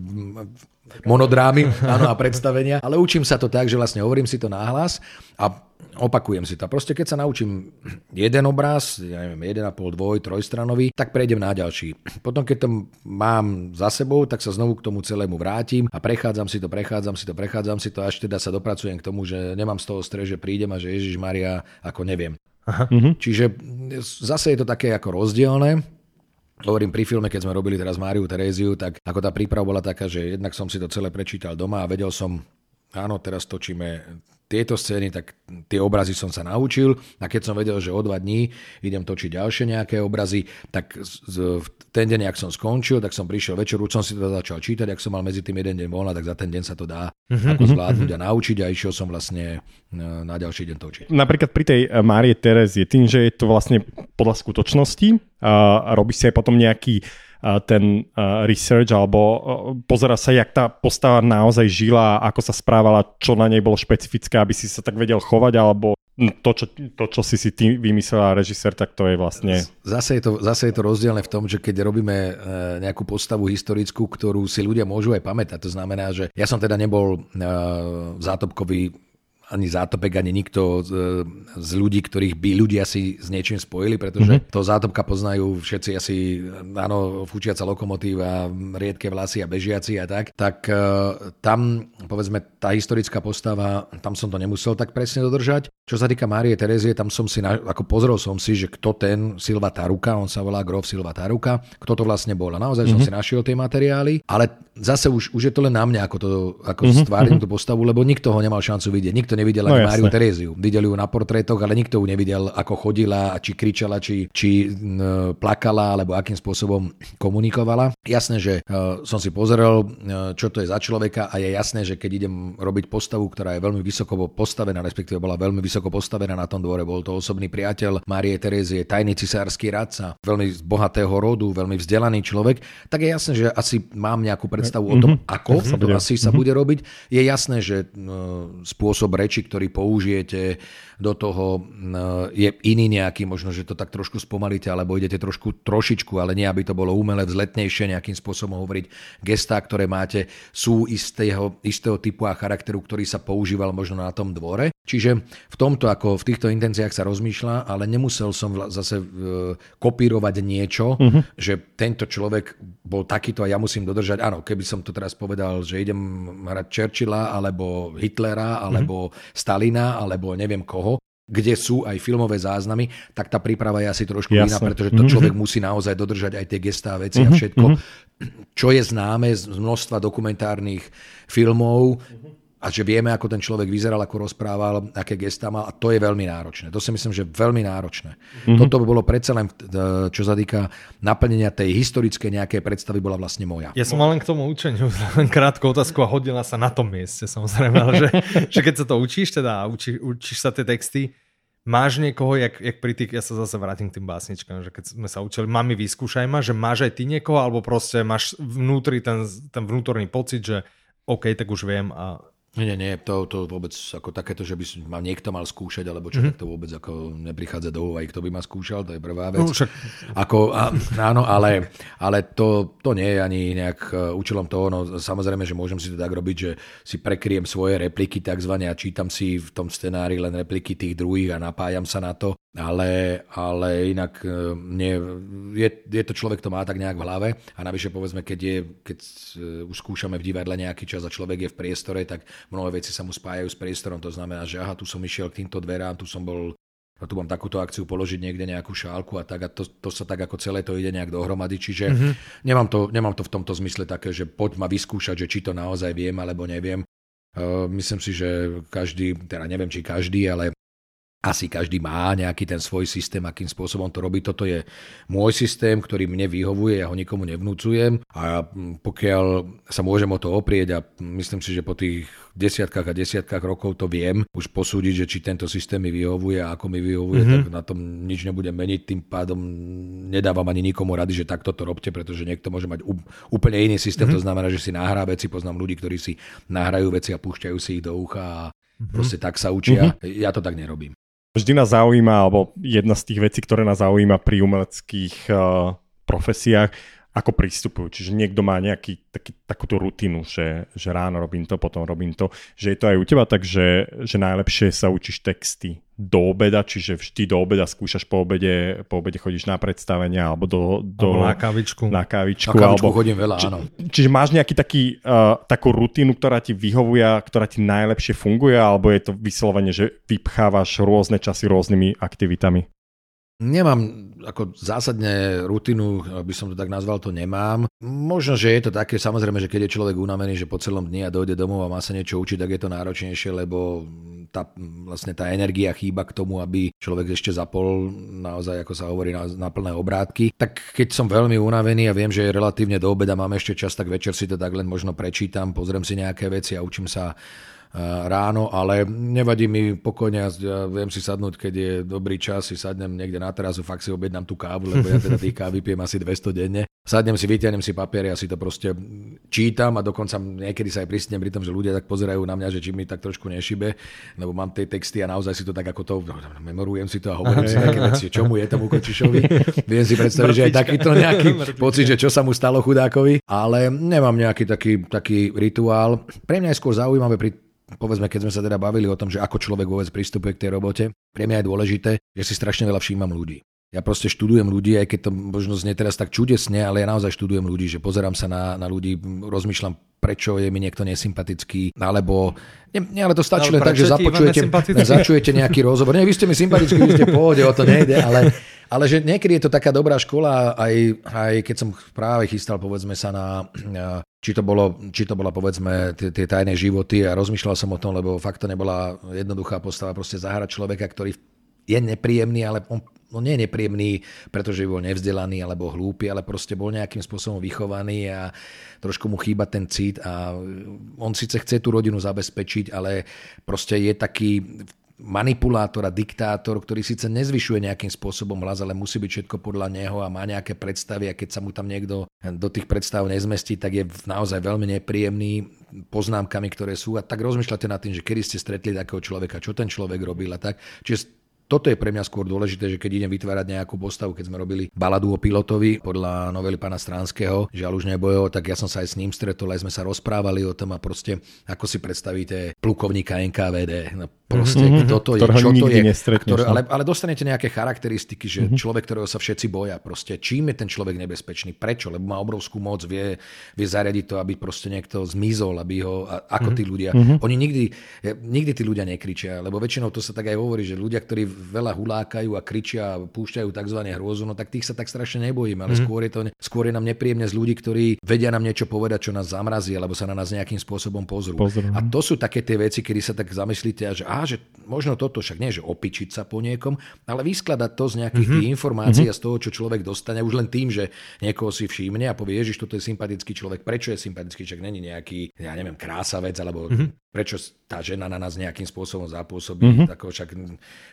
S2: monodrámy áno, a predstavenia, ale učím sa to tak, že vlastne hovorím si to náhlas a opakujem si to. Proste keď sa naučím jeden obraz, ja neviem, 1,5, 2, trojstranový, tak prejdem na ďalší. Potom keď to mám za sebou, tak sa znovu k tomu celému vrátim a prechádzam si to, prechádzam si to, prechádzam si to, až teda sa dopracujem k tomu, že nemám z toho stres, že prídem a že Ježiš Maria, ako neviem. Aha. Mhm. Čiže zase je to také ako rozdielne. Hovorím, pri filme, keď sme robili teraz Máriu Teréziu, tak ako tá príprava bola taká, že jednak som si to celé prečítal doma a vedel som, áno, teraz točíme tieto scény, tak tie obrazy som sa naučil a keď som vedel, že o dva dní idem točiť ďalšie nejaké obrazy, tak v ten deň, ak som skončil, tak som prišiel večer, už som si to začal čítať, ak som mal medzi tým jeden deň voľna, tak za ten deň sa to dá uh-huh, ako zvládnuť uh-huh. a naučiť a išiel som vlastne e, na ďalší deň točiť.
S3: Napríklad pri tej e, Márie Terezie, tým, že je to vlastne podľa skutočnosti, a robí si aj potom nejaký ten research alebo pozera sa, jak tá postava naozaj žila, ako sa správala, čo na nej bolo špecifické, aby si sa tak vedel chovať, alebo to, čo, to, čo si si ty vymyslel a režisér, tak to je vlastne...
S2: Zase je to, zase je to rozdielne v tom, že keď robíme e, nejakú postavu historickú, ktorú si ľudia môžu aj pamätať, to znamená, že ja som teda nebol e, Zátopkovi ani Zátopek, ani nikto z, ľudí, ktorých by ľudia si s niečím spojili, pretože mm-hmm. to Zátopka poznajú všetci asi, áno, fúčiaca lokomotíva, riedke vlasy a bežiaci a tak, tak uh, tam, povedzme, tá historická postava, tam som to nemusel tak presne dodržať. Čo sa týka Márie Terezie, tam som si, ako pozrel som si, že kto ten Silva Taruka, on sa volá Grof Silva Taruka, kto to vlastne bol. A naozaj mm-hmm. som mhm. si našiel tie materiály, ale zase už, už je to len na mňa, ako, to, ako mm-hmm. stvárím tú postavu, lebo nikto ho nemal šancu vidieť. Nikto nevidel ani no, Máriu Teréziu. Videli ju na portrétoch, ale nikto ju nevidel, ako chodila, či kričala, či, či plakala, alebo akým spôsobom komunikovala. Jasné, že uh, som si pozrel, uh, čo to je za človeka a je jasné, že keď idem robiť postavu, ktorá je veľmi vysoko postavená, respektíve bola veľmi vysoko postavená na tom dvore, bol to osobný priateľ Márie Terézie, tajný cisársky radca, veľmi z bohatého rodu, veľmi vzdelaný človek, tak je jasné, že asi mám nejakú predstavu mm-hmm. o tom, mhm. ako mm-hmm. to asi sa mm-hmm. bude robiť. Je jasné, že uh, spôsob reči, ktorý použijete do toho, je iný nejaký, možno, že to tak trošku spomalíte, alebo idete trošku trošičku, ale nie, aby to bolo umelé, vzletnejšie, nejakým spôsobom hovoriť. Gestá, ktoré máte, sú istého, istého typu a charakteru, ktorý sa používal možno na tom dvore. Čiže v tomto, ako v týchto intenciách sa rozmýšľa, ale nemusel som zase e, kopírovať niečo, uh-huh. že tento človek bol takýto a ja musím dodržať. Áno, keby som to teraz povedal, že idem hrať Churchilla, alebo Hitlera, alebo uh-huh. Stalina, alebo neviem koho, kde sú aj filmové záznamy, tak tá príprava je asi trošku Jasne. iná, pretože to mhm. človek mm-hmm. musí naozaj dodržať aj tie gestá a veci mm-hmm. a mhm. všetko, čo je známe z množstva dokumentárnych filmov, mm-hmm a že vieme, ako ten človek vyzeral, ako rozprával, aké gesta mal a to je veľmi náročné. To si myslím, že veľmi náročné. Mm-hmm. Toto by bolo predsa len, čo sa týka naplnenia tej historickej nejakej predstavy, bola vlastne moja.
S1: Ja som mal len k tomu učeniu len krátku otázku a hodila sa na tom mieste, samozrejme, ale že, že keď sa to učíš teda učí, učíš sa tie texty, máš niekoho, jak, jak pri tých, ja sa zase vrátim k tým básničkám, že keď sme sa učili, mami vyskúšaj ma, že máš aj ty niekoho, alebo proste máš vnútri ten, ten vnútorný pocit, že OK, tak už viem a
S2: nie, nie, to, to vôbec ako takéto, že by ma niekto mal skúšať, alebo čo, mm-hmm. tak to vôbec ako neprichádza do úvahy, kto by ma skúšal, to je prvá vec. No, však... Ako, a, áno, ale, ale to, to nie je ani nejak e, účelom toho, no samozrejme, že môžem si to tak robiť, že si prekryjem svoje repliky takzvané a čítam si v tom scenári len repliky tých druhých a napájam sa na to ale, ale inak nie, je, je to človek, to má tak nejak v hlave a navyše povedzme, keď, je, keď e, už skúšame v divadle nejaký čas a človek je v priestore, tak mnohé veci sa mu spájajú s priestorom, to znamená, že aha, tu som išiel k týmto dverám, tu som bol a tu mám takúto akciu položiť niekde nejakú šálku a tak a to, to sa tak ako celé to ide nejak dohromady, čiže mm-hmm. nemám, to, nemám to v tomto zmysle také, že poď ma vyskúšať, že či to naozaj viem alebo neviem. Uh, myslím si, že každý, teda neviem či každý, ale asi každý má nejaký ten svoj systém, akým spôsobom to robí. Toto je môj systém, ktorý mne vyhovuje, ja ho nikomu nevnúcujem a pokiaľ sa môžem o to oprieť a myslím si, že po tých desiatkách a desiatkách rokov to viem už posúdiť, že či tento systém mi vyhovuje a ako mi vyhovuje, mm-hmm. tak na tom nič nebudem meniť, tým pádom nedávam ani nikomu rady, že takto to robte, pretože niekto môže mať úplne iný systém, mm-hmm. to znamená, že si nahrá veci, poznám ľudí, ktorí si nahrajú veci a púšťajú si ich do ucha a mm-hmm. proste tak sa učia. Mm-hmm. Ja to tak nerobím.
S3: Vždy nás zaujíma, alebo jedna z tých vecí, ktoré nás zaujíma pri umeleckých uh, profesiách, ako pristupujú. Čiže niekto má nejaký, taký, takúto rutinu, že, že ráno robím to, potom robím to. Že je to aj u teba tak, že, že najlepšie sa učíš texty do obeda, čiže vždy do obeda skúšaš po obede, po obede chodíš na predstavenia alebo do, do
S1: alebo na kávičku.
S3: Na kávičku,
S2: na kávičku alebo, chodím veľa,
S3: či,
S2: áno.
S3: Čiže máš nejaký taký, uh, takú rutinu, ktorá ti vyhovuje, ktorá ti najlepšie funguje, alebo je to vyslovene, že vypchávaš rôzne časy rôznymi aktivitami?
S2: Nemám ako zásadne rutinu, by som to tak nazval, to nemám. Možno, že je to také, samozrejme, že keď je človek unavený, že po celom dni a dojde domov a má sa niečo učiť, tak je to náročnejšie, lebo tá, vlastne tá energia chýba k tomu, aby človek ešte zapol naozaj, ako sa hovorí, na, na plné obrátky. Tak keď som veľmi unavený a viem, že je relatívne do obeda, mám ešte čas, tak večer si to tak len možno prečítam, pozriem si nejaké veci a učím sa ráno, ale nevadí mi pokojne, ja viem si sadnúť, keď je dobrý čas, si sadnem niekde na terasu, fakt si objednám tú kávu, lebo ja teda tých káv vypijem asi 200 denne. Sadnem si, vytiahnem si papier, ja si to proste čítam a dokonca niekedy sa aj pristnem pri tom, že ľudia tak pozerajú na mňa, že či mi tak trošku nešibe, lebo mám tie texty a naozaj si to tak ako to, no, memorujem si to a hovorím si také veci, čomu je tomu Kočišovi. Viem si predstaviť, že aj takýto nejaký pocit, že čo sa mu stalo chudákovi, ale nemám nejaký taký, taký rituál. Pre mňa je skôr zaujímavé pri povedzme, keď sme sa teda bavili o tom, že ako človek vôbec pristupuje k tej robote, pre mňa je dôležité, že si strašne veľa všímam ľudí. Ja proste študujem ľudí, aj keď to možno znie teraz tak čudesne, ale ja naozaj študujem ľudí, že pozerám sa na, na ľudí, rozmýšľam, prečo je mi niekto nesympatický, alebo nie, nie ale to stačí len tak, že započujete, začujete nejaký rozhovor. Nie, vy ste mi sympatickí, vy ste v pohode, o to nejde, ale, ale že niekedy je to taká dobrá škola, aj, aj keď som práve chystal, povedzme sa na, či to, bolo, či to bola, povedzme, tie, tie tajné životy a rozmýšľal som o tom, lebo fakt to nebola jednoduchá postava, proste zahrať človeka, ktorý je nepríjemný, ale on no nie je nepríjemný, pretože bol nevzdelaný alebo hlúpy, ale proste bol nejakým spôsobom vychovaný a trošku mu chýba ten cit a on síce chce tú rodinu zabezpečiť, ale proste je taký manipulátor a diktátor, ktorý síce nezvyšuje nejakým spôsobom hlas, ale musí byť všetko podľa neho a má nejaké predstavy a keď sa mu tam niekto do tých predstav nezmestí, tak je naozaj veľmi nepríjemný poznámkami, ktoré sú a tak rozmýšľate nad tým, že kedy ste stretli takého človeka, čo ten človek robil a tak. Čiže toto je pre mňa skôr dôležité, že keď idem vytvárať nejakú postavu, keď sme robili baladu o pilotovi podľa novely pána Stránskeho, Žiaľ už nebojov, tak ja som sa aj s ním stretol, aj sme sa rozprávali o tom a proste ako si predstavíte plukovníka NKVD. No proste mm-hmm, kto to je, čo to je. Ktoré, no. ale, ale dostanete nejaké charakteristiky, že mm-hmm. človek, ktorého sa všetci boja, proste čím je ten človek nebezpečný, prečo, lebo má obrovskú moc, vie, vie zariadiť to, aby proste niekto zmizol, aby ho, a, ako mm-hmm. tí ľudia. Mm-hmm. Oni nikdy, nikdy tí ľudia nekričia, lebo väčšinou to sa tak aj hovorí, že ľudia, ktorí veľa hulákajú a kričia a púšťajú tzv. hrôzu, no tak tých sa tak strašne nebojím, ale mm-hmm. skôr, je to, skôr je nám nepríjemne z ľudí, ktorí vedia nám niečo povedať, čo nás zamrazí, alebo sa na nás nejakým spôsobom pozrú. Pozrú. A to sú také tie veci, kedy sa tak zamyslíte že, á, že možno toto však nie, že opičiť sa po niekom, ale vyskladať to z nejakých mm-hmm. informácií mm-hmm. a z toho, čo človek dostane, už len tým, že niekoho si všimne a povie, Ježiš, toto je sympatický človek, prečo je sympatický, však není nejaký, ja neviem, krásavec, alebo mm-hmm. prečo tá žena na nás nejakým spôsobom zapôsobí, mm-hmm. tako však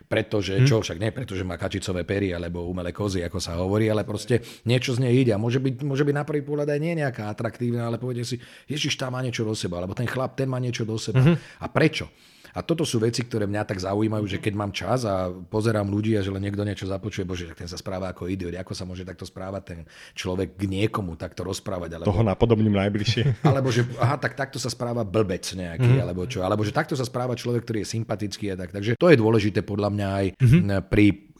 S2: pretože, mm-hmm. čo, však nie pretože má kačicové pery alebo umelé kozy, ako sa hovorí, ale proste niečo z nej ide a môže byť, môže byť na prvý pohľad aj nie nejaká atraktívna, ale povedie si, Ježiš, tá má niečo do seba, alebo ten chlap, ten má niečo do seba. Mm-hmm. A prečo? A toto sú veci, ktoré mňa tak zaujímajú, že keď mám čas a pozerám ľudí a že len niekto niečo započuje, bože, tak ten sa správa ako idiot, ako sa môže takto správať ten človek k niekomu, takto rozprávať. Alebo,
S3: Toho napodobním najbližšie.
S2: Alebo že, aha, tak takto sa správa blbec nejaký, mm. alebo čo. Alebo že takto sa správa človek, ktorý je sympatický a tak. Takže to je dôležité podľa mňa aj mm-hmm. pri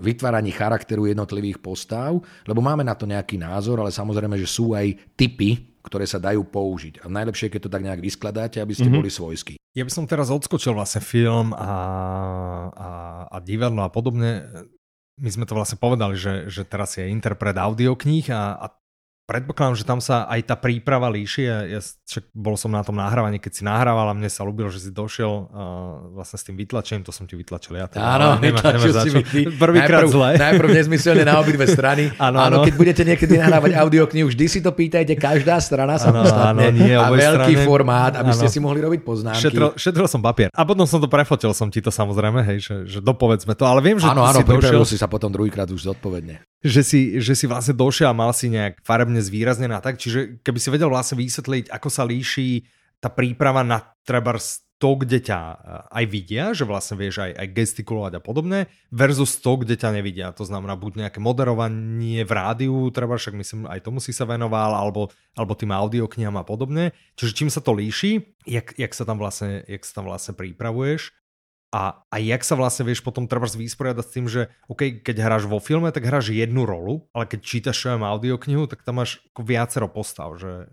S2: vytváraní charakteru jednotlivých postav, lebo máme na to nejaký názor, ale samozrejme, že sú aj typy ktoré sa dajú použiť. A najlepšie, keď to tak nejak vyskladáte, aby ste mm-hmm. boli svojskí.
S1: Ja by som teraz odskočil vlastne film a, a, a divadlo a podobne. My sme to vlastne povedali, že, že teraz je interpret audiokníh a, a predpokladám, že tam sa aj tá príprava líši. Ja, ja však bol som na tom nahrávaní, keď si nahrával a mne sa ľúbilo, že si došiel uh, vlastne s tým vytlačením, to som ti vytlačil ja.
S2: Teda, áno, vytlačil si mi ty.
S1: Prvýkrát zle.
S2: Najprv nezmyselne na obidve strany. áno, áno, keď budete niekedy nahrávať audioknihu, vždy si to pýtajte, každá strana samostatne áno, nie, a veľký strany. formát, aby áno. ste si mohli robiť poznámky.
S1: Šetril, šetril som papier. A potom som to prefotil som ti to samozrejme, hej, že, že dopovedzme to, ale viem, že
S2: áno, áno,
S1: si došiel...
S2: si sa potom druhýkrát už zodpovedne.
S1: Že si, že si vlastne došiel a mal si nejak farebne zvýraznená tak, čiže keby si vedel vlastne vysvetliť, ako sa líši tá príprava na treba to, kde ťa eh, aj vidia, že vlastne vieš aj, aj gestikulovať a podobné, versus to, kde ťa nevidia. To znamená buď nejaké moderovanie v rádiu, treba však myslím, aj tomu si sa venoval, alebo, alebo tým audioknihám a podobne. Čiže čím sa to líši, jak, jak, sa tam vlastne, jak sa tam vlastne pripravuješ a, a jak sa vlastne vieš potom treba vysporiadať s tým, že OK, keď hráš vo filme, tak hráš jednu rolu, ale keď čítaš čo audioknihu, tak tam máš viacero postav, že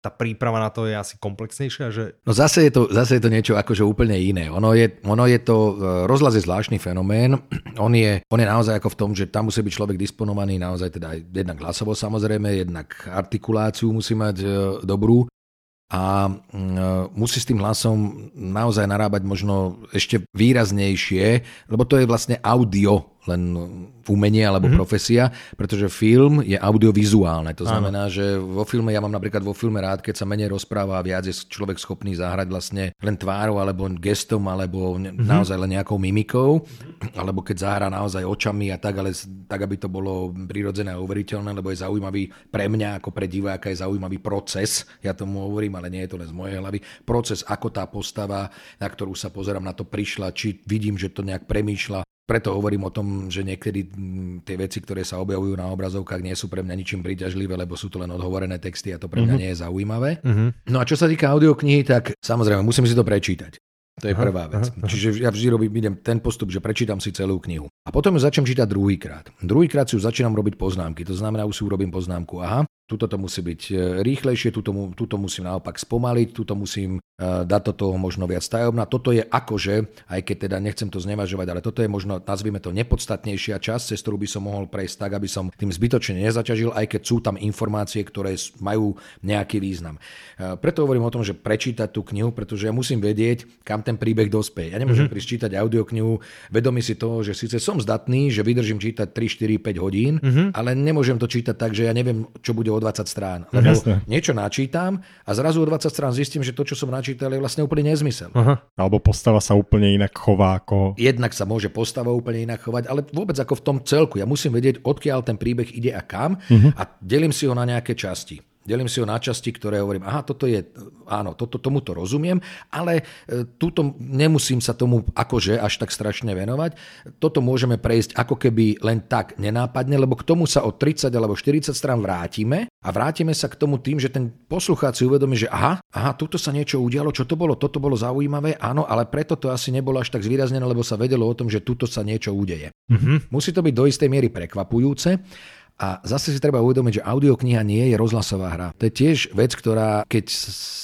S1: tá príprava na to je asi komplexnejšia? Že...
S2: No zase je, to, zase je to niečo akože úplne iné. Ono je, ono je to, e, rozhlas je zvláštny fenomén. On je, on je naozaj ako v tom, že tam musí byť človek disponovaný naozaj teda jednak hlasovo samozrejme, jednak artikuláciu musí mať e, dobrú a mm, musí s tým hlasom naozaj narábať možno ešte výraznejšie, lebo to je vlastne audio len umenie alebo mm-hmm. profesia, pretože film je audiovizuálne. To znamená, Áno. že vo filme, ja mám napríklad vo filme rád, keď sa menej rozpráva a viac je človek schopný zahrať vlastne len tvárou alebo gestom alebo mm-hmm. naozaj len nejakou mimikou, alebo keď zahrá naozaj očami a tak, ale tak, aby to bolo prirodzené a uveriteľné, lebo je zaujímavý pre mňa ako pre diváka je zaujímavý proces, ja tomu hovorím, ale nie je to len z mojej hlavy, proces, ako tá postava, na ktorú sa pozerám, na to prišla, či vidím, že to nejak premýšľa, preto hovorím o tom, že niekedy mm, tie veci, ktoré sa objavujú na obrazovkách, nie sú pre mňa ničím príťažlivé, lebo sú to len odhovorené texty a to pre mňa mm-hmm. nie je zaujímavé. Mm-hmm. No a čo sa týka audioknihy, tak samozrejme musím si to prečítať. To je prvá vec. Aha, aha. Čiže ja vždy robím, idem ten postup, že prečítam si celú knihu. A potom ju začnem čítať druhýkrát. Druhýkrát si ju začínam robiť poznámky. To znamená, už si urobím poznámku. Aha, tuto to musí byť e, rýchlejšie, tuto, tuto musím naopak spomaliť, tuto musím uh, dať do toho možno viac tajomná. Toto je akože, aj keď teda nechcem to znevažovať, ale toto je možno, nazvime to, nepodstatnejšia časť, cez ktorú by som mohol prejsť tak, aby som tým zbytočne nezaťažil, aj keď sú tam informácie, ktoré majú nejaký význam. Uh, preto hovorím o tom, že prečítať tú knihu, pretože ja musím vedieť, kam ten príbeh dospeje. Ja nemôžem mm-hmm. prísť čítať audioknihu, vedomí si toho, že síce som zdatný, že vydržím čítať 3, 4, 5 hodín, mm-hmm. ale nemôžem to čítať tak, že ja neviem, čo bude o 20 strán. Lebo Jasne. niečo načítam a zrazu o 20 strán zistím, že to, čo som načítal, je vlastne úplne nezmysel.
S3: Aha. Alebo postava sa úplne inak chová ako...
S2: Jednak sa môže postava úplne inak chovať, ale vôbec ako v tom celku. Ja musím vedieť, odkiaľ ten príbeh ide a kam uh-huh. a delím si ho na nejaké časti. Delím si ho na časti, ktoré hovorím, aha, toto je, áno, toto, tomuto rozumiem, ale e, túto nemusím sa tomu akože až tak strašne venovať. Toto môžeme prejsť ako keby len tak nenápadne, lebo k tomu sa o 30 alebo 40 strán vrátime a vrátime sa k tomu tým, že ten poslucháč si uvedomí, že aha, aha, tuto sa niečo udialo, čo to bolo, toto bolo zaujímavé, áno, ale preto to asi nebolo až tak zvýraznené, lebo sa vedelo o tom, že tuto sa niečo udeje. Mm-hmm. Musí to byť do istej miery prekvapujúce, a zase si treba uvedomiť, že audiokniha nie je rozhlasová hra. To je tiež vec, ktorá, keď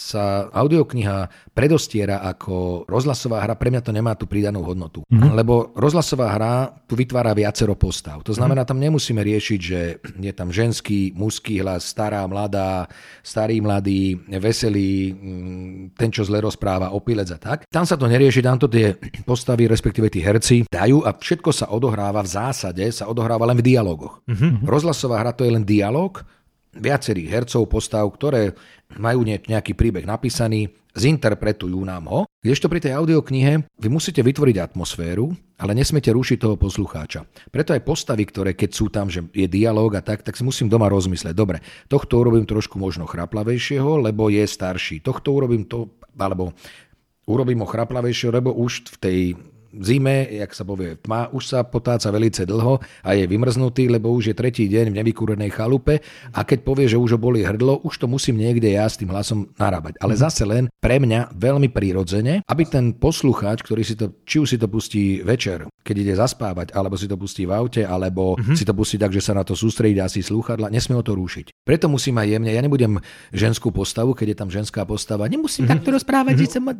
S2: sa audiokniha predostiera ako rozhlasová hra, pre mňa to nemá tú pridanú hodnotu. Mm-hmm. Lebo rozhlasová hra tu vytvára viacero postav. To znamená, mhm. tam nemusíme riešiť, že je tam ženský, mužský hlas, stará, mladá, starý, mladý, veselý, mm, ten, čo zle rozpráva, opilec a tak. Tam sa to nerieši, tam to tie postavy, respektíve tí herci dajú a všetko sa odohráva v zásade, sa odohráva len v dialogoch. Mm-hmm. Rozhlasová hra to je len dialog, viacerých hercov, postav, ktoré majú nejaký príbeh napísaný, zinterpretujú nám ho, kdežto pri tej audioknihe vy musíte vytvoriť atmosféru, ale nesmiete rušiť toho poslucháča. Preto aj postavy, ktoré keď sú tam, že je dialog a tak, tak si musím doma rozmysleť. Dobre, tohto urobím trošku možno chraplavejšieho, lebo je starší. Tohto urobím to, alebo urobím ho chraplavejšieho, lebo už v tej zime, jak sa povie, tma, už sa potáca velice dlho a je vymrznutý, lebo už je tretí deň v nevykúrenej chalupe a keď povie, že už ho boli hrdlo, už to musím niekde ja s tým hlasom narábať. Ale mhm. zase len pre mňa veľmi prírodzene, aby ten poslucháč, ktorý si to, či už si to pustí večer, keď ide zaspávať, alebo si to pustí v aute, alebo uh-huh. si to pustí tak, že sa na to sústredí a si slúchadla, nesmie ho to rušiť. Preto musím aj jemne, ja nebudem ženskú postavu, keď je tam ženská postava, nemusím uh-huh. takto rozprávať, že ma...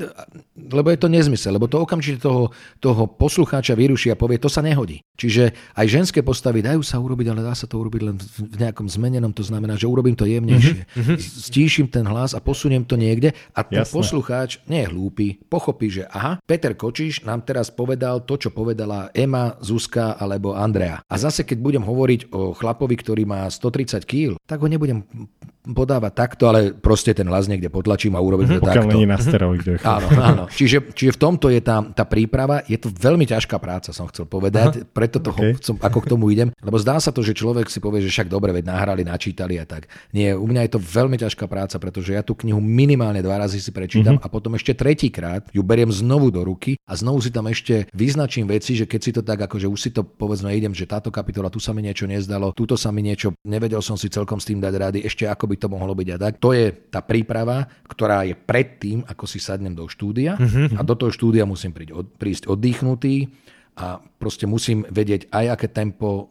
S2: lebo je to nezmysel, lebo to okamžite toho, toho poslucháča vyruší a povie, to sa nehodí. Čiže aj ženské postavy dajú sa urobiť, ale dá sa to urobiť len v nejakom zmenenom, to znamená, že urobím to jemnejšie. Uh-huh. Stíšim ten hlas a posuniem to niekde a ten Jasne. poslucháč nie je hlúpy, pochopí, že aha, Peter Kočiš nám teraz povedal to, čo povedala Ema, Zuzka alebo Andrea. A zase, keď budem hovoriť o chlapovi, ktorý má 130 kg, tak ho nebudem podávať takto, ale proste ten hlas niekde potlačím a urobím to takto.
S3: nie na steroidoch.
S2: áno, áno. Čiže, čiže v tomto je tá, tá príprava, je to veľmi ťažká práca, som chcel povedať, Aha, preto toho, okay. som, ako k tomu idem, lebo zdá sa to, že človek si povie, že však dobre, veď nahrali, načítali a tak. Nie, u mňa je to veľmi ťažká práca, pretože ja tú knihu minimálne dva razy si prečítam mm-hmm. a potom ešte tretíkrát ju beriem znovu do ruky a znovu si tam ešte vyznačím veci, že keď si to tak akože už si to povedzme idem, že táto kapitola, tu sa mi niečo nezdalo, túto sa mi niečo, nevedel som si celkom s tým dať rady, ešte ako by to mohlo byť a tak. To je tá príprava, ktorá je pred tým, ako si sadnem do štúdia uh-huh. a do toho štúdia musím prísť, od, prísť oddychnutý a proste musím vedieť aj aké tempo uh,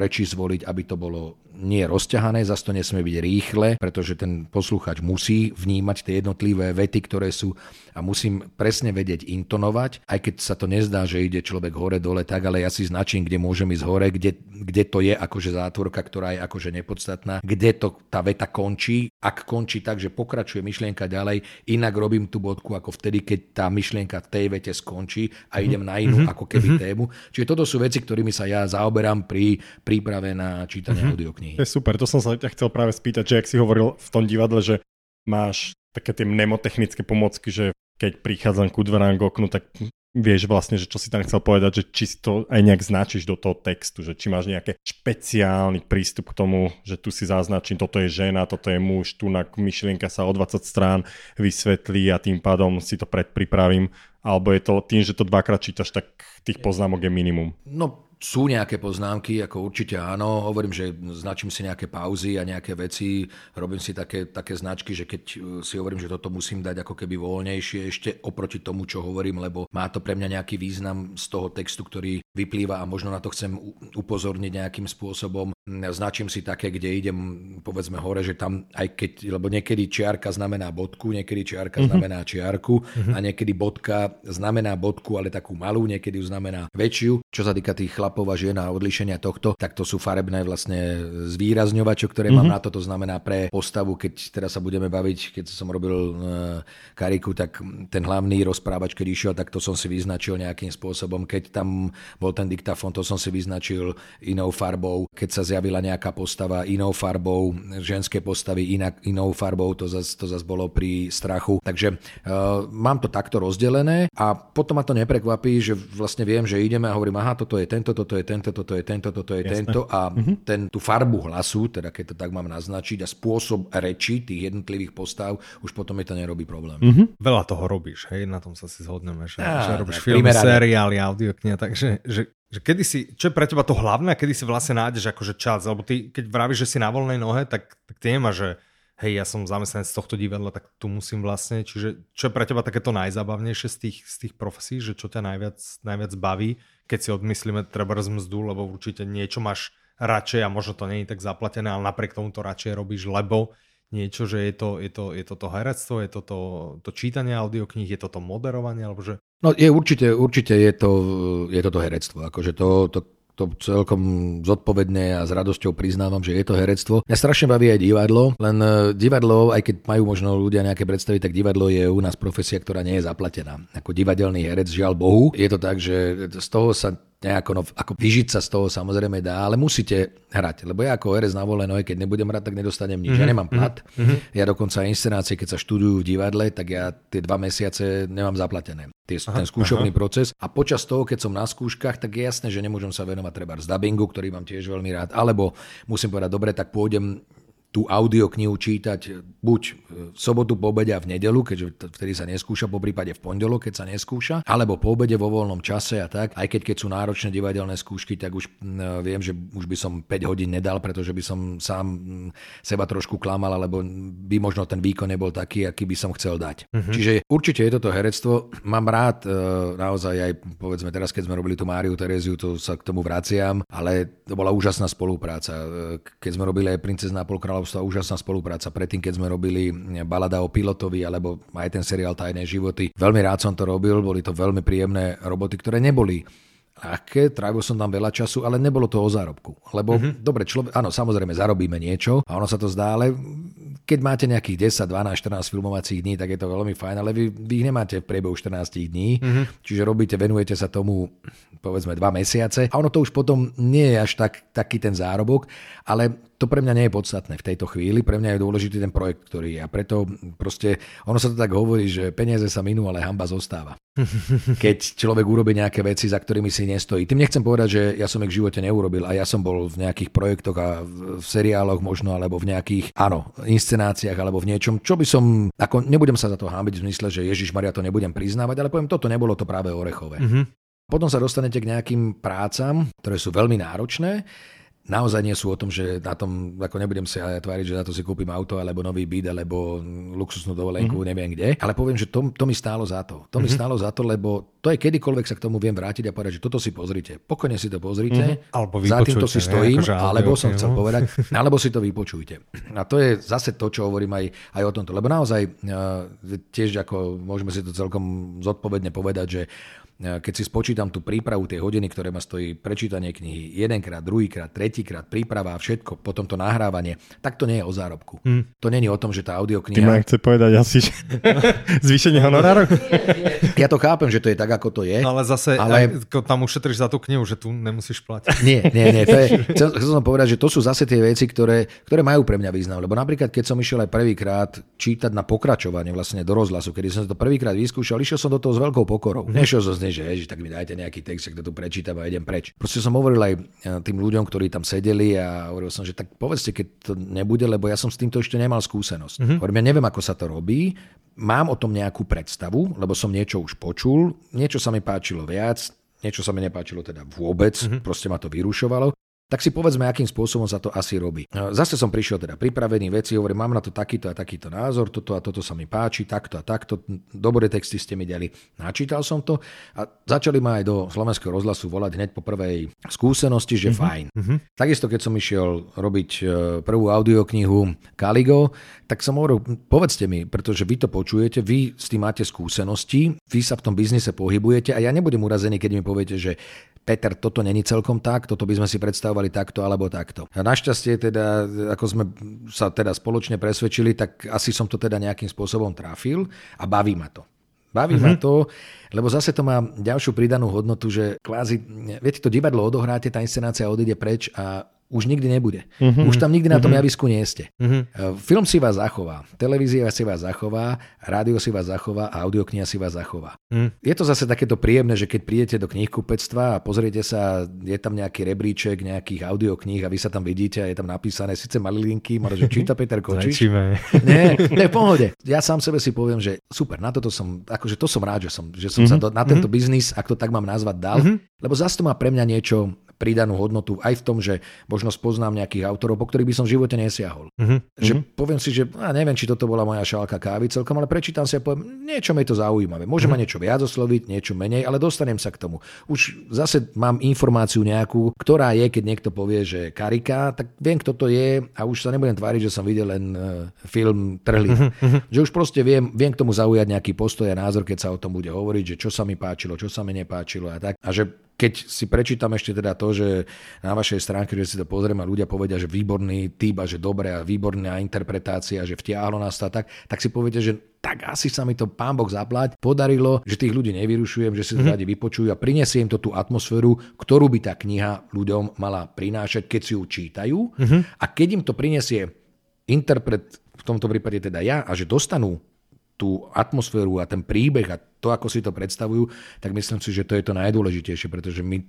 S2: rečí zvoliť, aby to bolo nie rozťahané, zase to nesmie byť rýchle, pretože ten posluchač musí vnímať tie jednotlivé vety, ktoré sú a musím presne vedieť intonovať, aj keď sa to nezdá, že ide človek hore-dole tak, ale ja si značím, kde môžem ísť hore, kde, kde to je akože zátvorka, ktorá je akože nepodstatná, kde to tá veta končí. Ak končí tak, že pokračuje myšlienka ďalej, inak robím tú bodku ako vtedy, keď tá myšlienka v tej vete skončí a idem na inú mm-hmm. ako keby mm-hmm. tému. Čiže toto sú veci, ktorými sa ja zaoberám pri príprave na čítanie mm-hmm. Audioknihy.
S3: To je super, to som sa ťa chcel práve spýtať, že ak si hovoril v tom divadle, že máš také tie mnemotechnické pomocky, že keď prichádzam ku dverám k oknu, tak vieš vlastne, že čo si tam chcel povedať, že či si to aj nejak značíš do toho textu, že či máš nejaký špeciálny prístup k tomu, že tu si zaznačím, toto je žena, toto je muž, tu na myšlienka sa o 20 strán vysvetlí a tým pádom si to predpripravím, alebo je to tým, že to dvakrát čítaš, tak tých poznámok je minimum.
S2: No sú nejaké poznámky, ako určite áno. Hovorím, že značím si nejaké pauzy a nejaké veci. Robím si také, také značky, že keď uh, si hovorím, že toto musím dať ako keby voľnejšie ešte oproti tomu, čo hovorím, lebo má to pre mňa nejaký význam z toho textu, ktorý vyplýva a možno na to chcem upozorniť nejakým spôsobom. Značím si také, kde idem povedzme hore, že tam aj keď, lebo niekedy čiarka znamená bodku, niekedy čiarka mm-hmm. znamená čiarku mm-hmm. a niekedy bodka znamená bodku, ale takú malú, niekedy ju znamená väčšiu. Čo sa týka tých chlapov a žien a odlišenia tohto, tak to sú farebné vlastne zvýrazňovače, ktoré mm-hmm. mám mhm. na to. To znamená pre postavu, keď teraz sa budeme baviť, keď som robil e, kariku, tak ten hlavný rozprávač, keď išiel, tak to som si vyznačil nejakým spôsobom. Keď tam bol ten diktafón, to som si vyznačil inou farbou. Keď sa zjavila nejaká postava inou farbou, ženské postavy inak, inou farbou, to zase to zas bolo pri strachu. Takže uh, mám to takto rozdelené a potom ma to neprekvapí, že vlastne viem, že ideme a hovorím, aha, toto je tento, toto je tento, toto je tento, toto je Jasne. tento a uh-huh. ten, tú farbu hlasu, teda keď to tak mám naznačiť a spôsob reči tých jednotlivých postav, už potom mi to nerobí problém.
S1: Uh-huh. Veľa toho robíš, hej, na tom sa si zhodneme, že, ja, že robíš filmy, seriály, audiokniha, takže že, že kedy si, čo je pre teba to hlavné, kedy si vlastne nájdeš akože čas, lebo ty, keď vravíš, že si na voľnej nohe, tak, tak ty nemáš, že hej, ja som zamestnanec z tohto divadla, tak tu musím vlastne, čiže čo je pre teba takéto najzábavnejšie z tých, z tých profesí, že čo ťa najviac, najviac baví, keď si odmyslíme treba mzdu, lebo určite niečo máš radšej a možno to nie je tak zaplatené, ale napriek tomu to radšej robíš, lebo niečo, že je to, je to, je to, to herectvo, je to, to, to čítanie audiokníh, je to to moderovanie, alebo že...
S2: No je určite, určite je to, je to, to herectvo, akože to, to to celkom zodpovedne a s radosťou priznávam, že je to herectvo. Mňa strašne baví aj divadlo, len e, divadlo, aj keď majú možno ľudia nejaké predstavy, tak divadlo je u nás profesia, ktorá nie je zaplatená. Ako divadelný herec, žiaľ Bohu. Je to tak, že z toho sa nejako, no, ako vyžiť sa z toho samozrejme dá, ale musíte hrať. Lebo ja ako herec na volenej, keď nebudem hrať, tak nedostanem nič. Mm-hmm. Ja mhm. nemám plat. Mm-hmm. Ja dokonca inscenácie, keď sa študujú v divadle, tak ja tie dva mesiace nemám zaplatené. Tie, aha, ten skúšobný aha. proces. A počas toho, keď som na skúškach, tak je jasné, že nemôžem sa venovať treba z dubbingu, ktorý mám tiež veľmi rád. Alebo musím povedať, dobre, tak pôjdem tú audioknihu čítať buď v sobotu po obede a v nedelu, keďže vtedy sa neskúša, po prípade v pondelok, keď sa neskúša, alebo po obede vo voľnom čase a tak. Aj keď, keď sú náročné divadelné skúšky, tak už viem, že už by som 5 hodín nedal, pretože by som sám seba trošku klamal, alebo by možno ten výkon nebol taký, aký by som chcel dať. Uh-huh. Čiže určite je toto herectvo. Mám rád e, naozaj aj, povedzme teraz, keď sme robili tú Máriu Tereziu, to sa k tomu vraciam, ale to bola úžasná spolupráca. E, keď sme robili aj Princezná polkráľov kráľovstva úžasná spolupráca. Predtým, keď sme robili balada o pilotovi alebo aj ten seriál Tajné životy, veľmi rád som to robil, boli to veľmi príjemné roboty, ktoré neboli ľahké, trávil som tam veľa času, ale nebolo to o zárobku. Lebo mm-hmm. dobre, človek, áno, samozrejme zarobíme niečo a ono sa to zdá, ale keď máte nejakých 10, 12, 14 filmovacích dní, tak je to veľmi fajn, ale vy, vy ich nemáte v priebehu 14 dní, mm-hmm. čiže robíte, venujete sa tomu povedzme dva mesiace a ono to už potom nie je až tak, taký ten zárobok, ale to pre mňa nie je podstatné v tejto chvíli, pre mňa je dôležitý ten projekt, ktorý je a preto proste, ono sa to tak hovorí, že peniaze sa minú, ale hamba zostáva. Keď človek urobí nejaké veci, za ktorými si nestojí. Tým nechcem povedať, že ja som ich v živote neurobil a ja som bol v nejakých projektoch a v seriáloch možno, alebo v nejakých, áno, inscenáciách alebo v niečom, čo by som, ako nebudem sa za to hábiť v zmysle, že Ježiš Maria to nebudem priznávať, ale poviem, toto nebolo to práve orechové. Mm-hmm. Potom sa dostanete k nejakým prácam, ktoré sú veľmi náročné naozaj nie sú o tom, že na tom, ako nebudem sa tváriť, že za to si kúpim auto, alebo nový byt, alebo luxusnú dovolenku, mm-hmm. neviem kde. Ale poviem, že to, to mi stálo za to. To mm-hmm. mi mhm. stálo za to, lebo to je kedykoľvek sa k tomu viem vrátiť a povedať, že toto si pozrite. Pokojne si to pozrite. Mm-hmm.
S1: Alebo
S2: za týmto si stojím, ne, akože alebo som chcel no. povedať, alebo si to vypočujte. A to je zase to, čo hovorím aj, aj o tomto. Lebo naozaj uh, tiež ako môžeme si to celkom zodpovedne povedať, že keď si spočítam tú prípravu tej hodiny, ktoré ma stojí prečítanie knihy, jedenkrát, druhýkrát, tretíkrát, príprava a všetko, potom to nahrávanie, tak to nie je o zárobku. Hmm. To nie je o tom, že tá audiokniha...
S3: Ty ma chce povedať asi, že zvýšenie honoráru?
S2: ja to chápem, že to je tak, ako to je.
S1: Ale zase ale... Tam ušetríš za tú knihu, že tu nemusíš platiť.
S2: Nie, nie, nie. To je, chcel, chcel som povedať, že to sú zase tie veci, ktoré, ktoré majú pre mňa význam. Lebo napríklad, keď som išiel aj prvýkrát čítať na pokračovanie vlastne do rozhlasu, kedy som to prvýkrát vyskúšal, išiel som do toho s veľkou pokorou. Hmm. Nešiel som nej, že ježiš, tak mi dajte nejaký text, ak to tu prečítam a idem preč. Proste som hovoril aj e, tým ľuďom, ktorí tam sedeli a hovoril som, že tak povedzte, keď to nebude, lebo ja som s týmto ešte nemal skúsenosť. Mm-hmm. Hovorím, ja neviem, ako sa to robí, mám o tom nejakú predstavu, lebo som niečo už počul, niečo sa mi páčilo viac, niečo sa mi nepáčilo teda vôbec, mm-hmm. proste ma to vyrušovalo tak si povedzme, akým spôsobom sa to asi robí. No, zase som prišiel teda pripravený veci, hovorím, mám na to takýto a takýto názor, toto a toto sa mi páči, takto a takto, dobré texty ste mi dali. Načítal som to a začali ma aj do slovenského rozhlasu volať hneď po prvej skúsenosti, že mm-hmm. fajn. Mm-hmm. Takisto, keď som išiel robiť e, prvú audioknihu Kaligo, tak som hovoril, povedzte mi, pretože vy to počujete, vy s tým máte skúsenosti, vy sa v tom biznise pohybujete a ja nebudem urazený, keď mi poviete, že Peter, toto není celkom tak, toto by sme si predstavovali takto alebo takto. A našťastie teda, ako sme sa teda spoločne presvedčili, tak asi som to teda nejakým spôsobom trafil a baví ma to. Baví mm-hmm. ma to, lebo zase to má ďalšiu pridanú hodnotu, že kvázi, viete, to divadlo odohráte, tá inscenácia odíde preč a už nikdy nebude. Uh-huh. Už tam nikdy na tom uh-huh. javisku nie ste. Uh-huh. Film si vás zachová, televízia si vás zachová, rádio si vás zachová a audiokniha si vás zachová. Uh-huh. Je to zase takéto príjemné, že keď prídete do knihkupectva a pozriete sa, je tam nejaký rebríček nejakých audiokníh a vy sa tam vidíte a je tam napísané síce malilinky, možno, že číta Peter Kočiš. nie, nie, v pohode. Ja sám sebe si poviem, že super, na toto som, akože to som rád, že som, že som uh-huh. sa do, na tento uh-huh. biznis, ak to tak mám nazvať, dal, uh-huh. lebo zase to má pre mňa niečo pridanú hodnotu aj v tom, že možno spoznám nejakých autorov, po ktorých by som v živote nesiahol. Uh-huh. Že uh-huh. poviem si, že a neviem, či toto bola moja šálka kávy celkom, ale prečítam si a poviem, niečo mi je to zaujímavé. Môže uh-huh. ma niečo viac osloviť, niečo menej, ale dostanem sa k tomu. Už zase mám informáciu nejakú, ktorá je, keď niekto povie, že karika, tak viem, kto to je a už sa nebudem tváriť, že som videl len uh, film Trhli. Uh-huh. Že už proste viem, viem k tomu zaujať nejaký postoj a názor, keď sa o tom bude hovoriť, že čo sa mi páčilo, čo sa mi nepáčilo a tak. A že keď si prečítam ešte teda to, že na vašej stránke, že si to pozriem a ľudia povedia, že výborný typ a že dobre a výborná interpretácia, že vtiahlo nás to tak, tak si poviete, že tak asi sa mi to pán Boh zaplať. Podarilo, že tých ľudí nevyrušujem, že si to mm-hmm. radi vypočujú a prinesie im to tú atmosféru, ktorú by tá kniha ľuďom mala prinášať, keď si ju čítajú. Mm-hmm. A keď im to prinesie interpret, v tomto prípade teda ja, a že dostanú tú atmosféru a ten príbeh a to, ako si to predstavujú, tak myslím si, že to je to najdôležitejšie, pretože my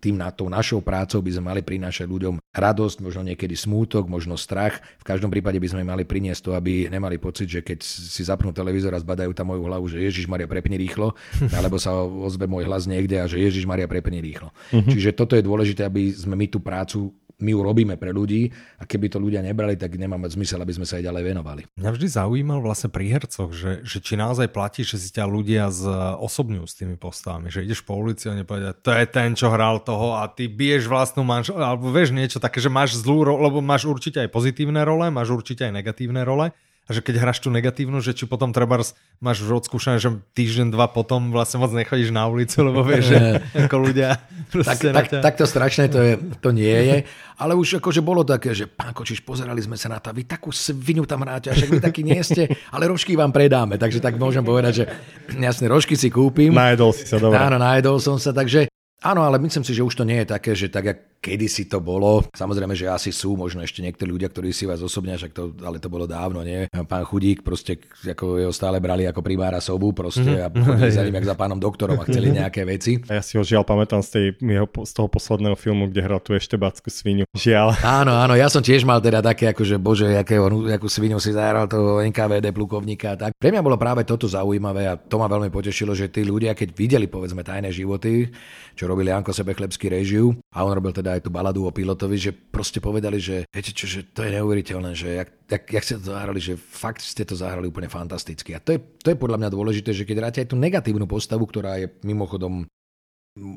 S2: tým na tou našou prácou by sme mali prinášať ľuďom radosť, možno niekedy smútok, možno strach. V každom prípade by sme mali priniesť to, aby nemali pocit, že keď si zapnú televízor a zbadajú tam moju hlavu, že Ježiš Maria prepni rýchlo, alebo sa ozve môj hlas niekde a že Ježiš Maria prepni rýchlo. Uh-huh. Čiže toto je dôležité, aby sme my tú prácu my ju robíme pre ľudí a keby to ľudia nebrali, tak nemá zmysel, aby sme sa aj ďalej venovali.
S1: Mňa vždy zaujímal vlastne pri hercoch, že, že či naozaj platí, že si ťa ľudia z osobňujú s tými postavami, že ideš po ulici a nepovedia, to je ten, čo hral toho a ty biješ vlastnú manžel, alebo vieš niečo také, že máš zlú rolu, lebo máš určite aj pozitívne role, máš určite aj negatívne role že keď hráš tú negatívnu, že či potom treba máš už odskúšané, že týždeň, dva potom vlastne moc nechodíš na ulicu, lebo vieš, že ako ľudia
S2: tak, tak, tak, to strašné to, je, to nie je, ale už akože bolo také, že pán Kočiš, pozerali sme sa na to, vy takú svinu tam hráte, a však vy taký nie ste, ale rožky vám predáme, takže tak môžem povedať, že jasne, rožky si kúpim.
S3: Najedol si sa, dobre.
S2: Áno, najedol som sa, takže Áno, ale myslím si, že už to nie je také, že tak, jak kedysi to bolo. Samozrejme, že asi sú možno ešte niektorí ľudia, ktorí si vás osobne, však to, ale to bolo dávno, nie? Pán Chudík proste, ako jeho stále brali ako primára sobu proste mm-hmm. a chodili za ním, jak za pánom doktorom a chceli nejaké veci.
S3: A ja si ho žiaľ pamätám z, tej, jeho, z toho posledného filmu, kde hral tú backú svinu. Žiaľ.
S2: Áno, áno, ja som tiež mal teda také, akože bože, akého, akú svinu si zahral toho NKVD plukovníka. Tak. Pre mňa bolo práve toto zaujímavé a to ma veľmi potešilo, že tí ľudia, keď videli povedzme tajné životy, čo robili Janko Sebechlebský režiu a on robil teda aj tú baladu o pilotovi, že proste povedali, že viete čo, že to je neuveriteľné, že jak, jak, jak ste to zahrali, že fakt ste to zahrali úplne fantasticky. A to je, to je podľa mňa dôležité, že keď hráte aj tú negatívnu postavu, ktorá je mimochodom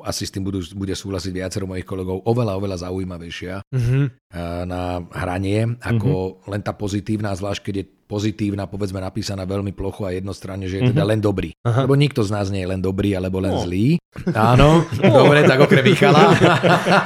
S2: asi s tým budú, bude súhlasiť viacero mojich kolegov, oveľa, oveľa zaujímavejšia mm-hmm. na hranie, ako mm-hmm. len tá pozitívna, zvlášť keď je pozitívna, povedzme napísaná veľmi plocho a jednostranne, že je teda mm-hmm. len dobrý. Aha. Lebo nikto z nás nie je len dobrý alebo len no. zlý. Áno, no. dobre, tak okrem Michala.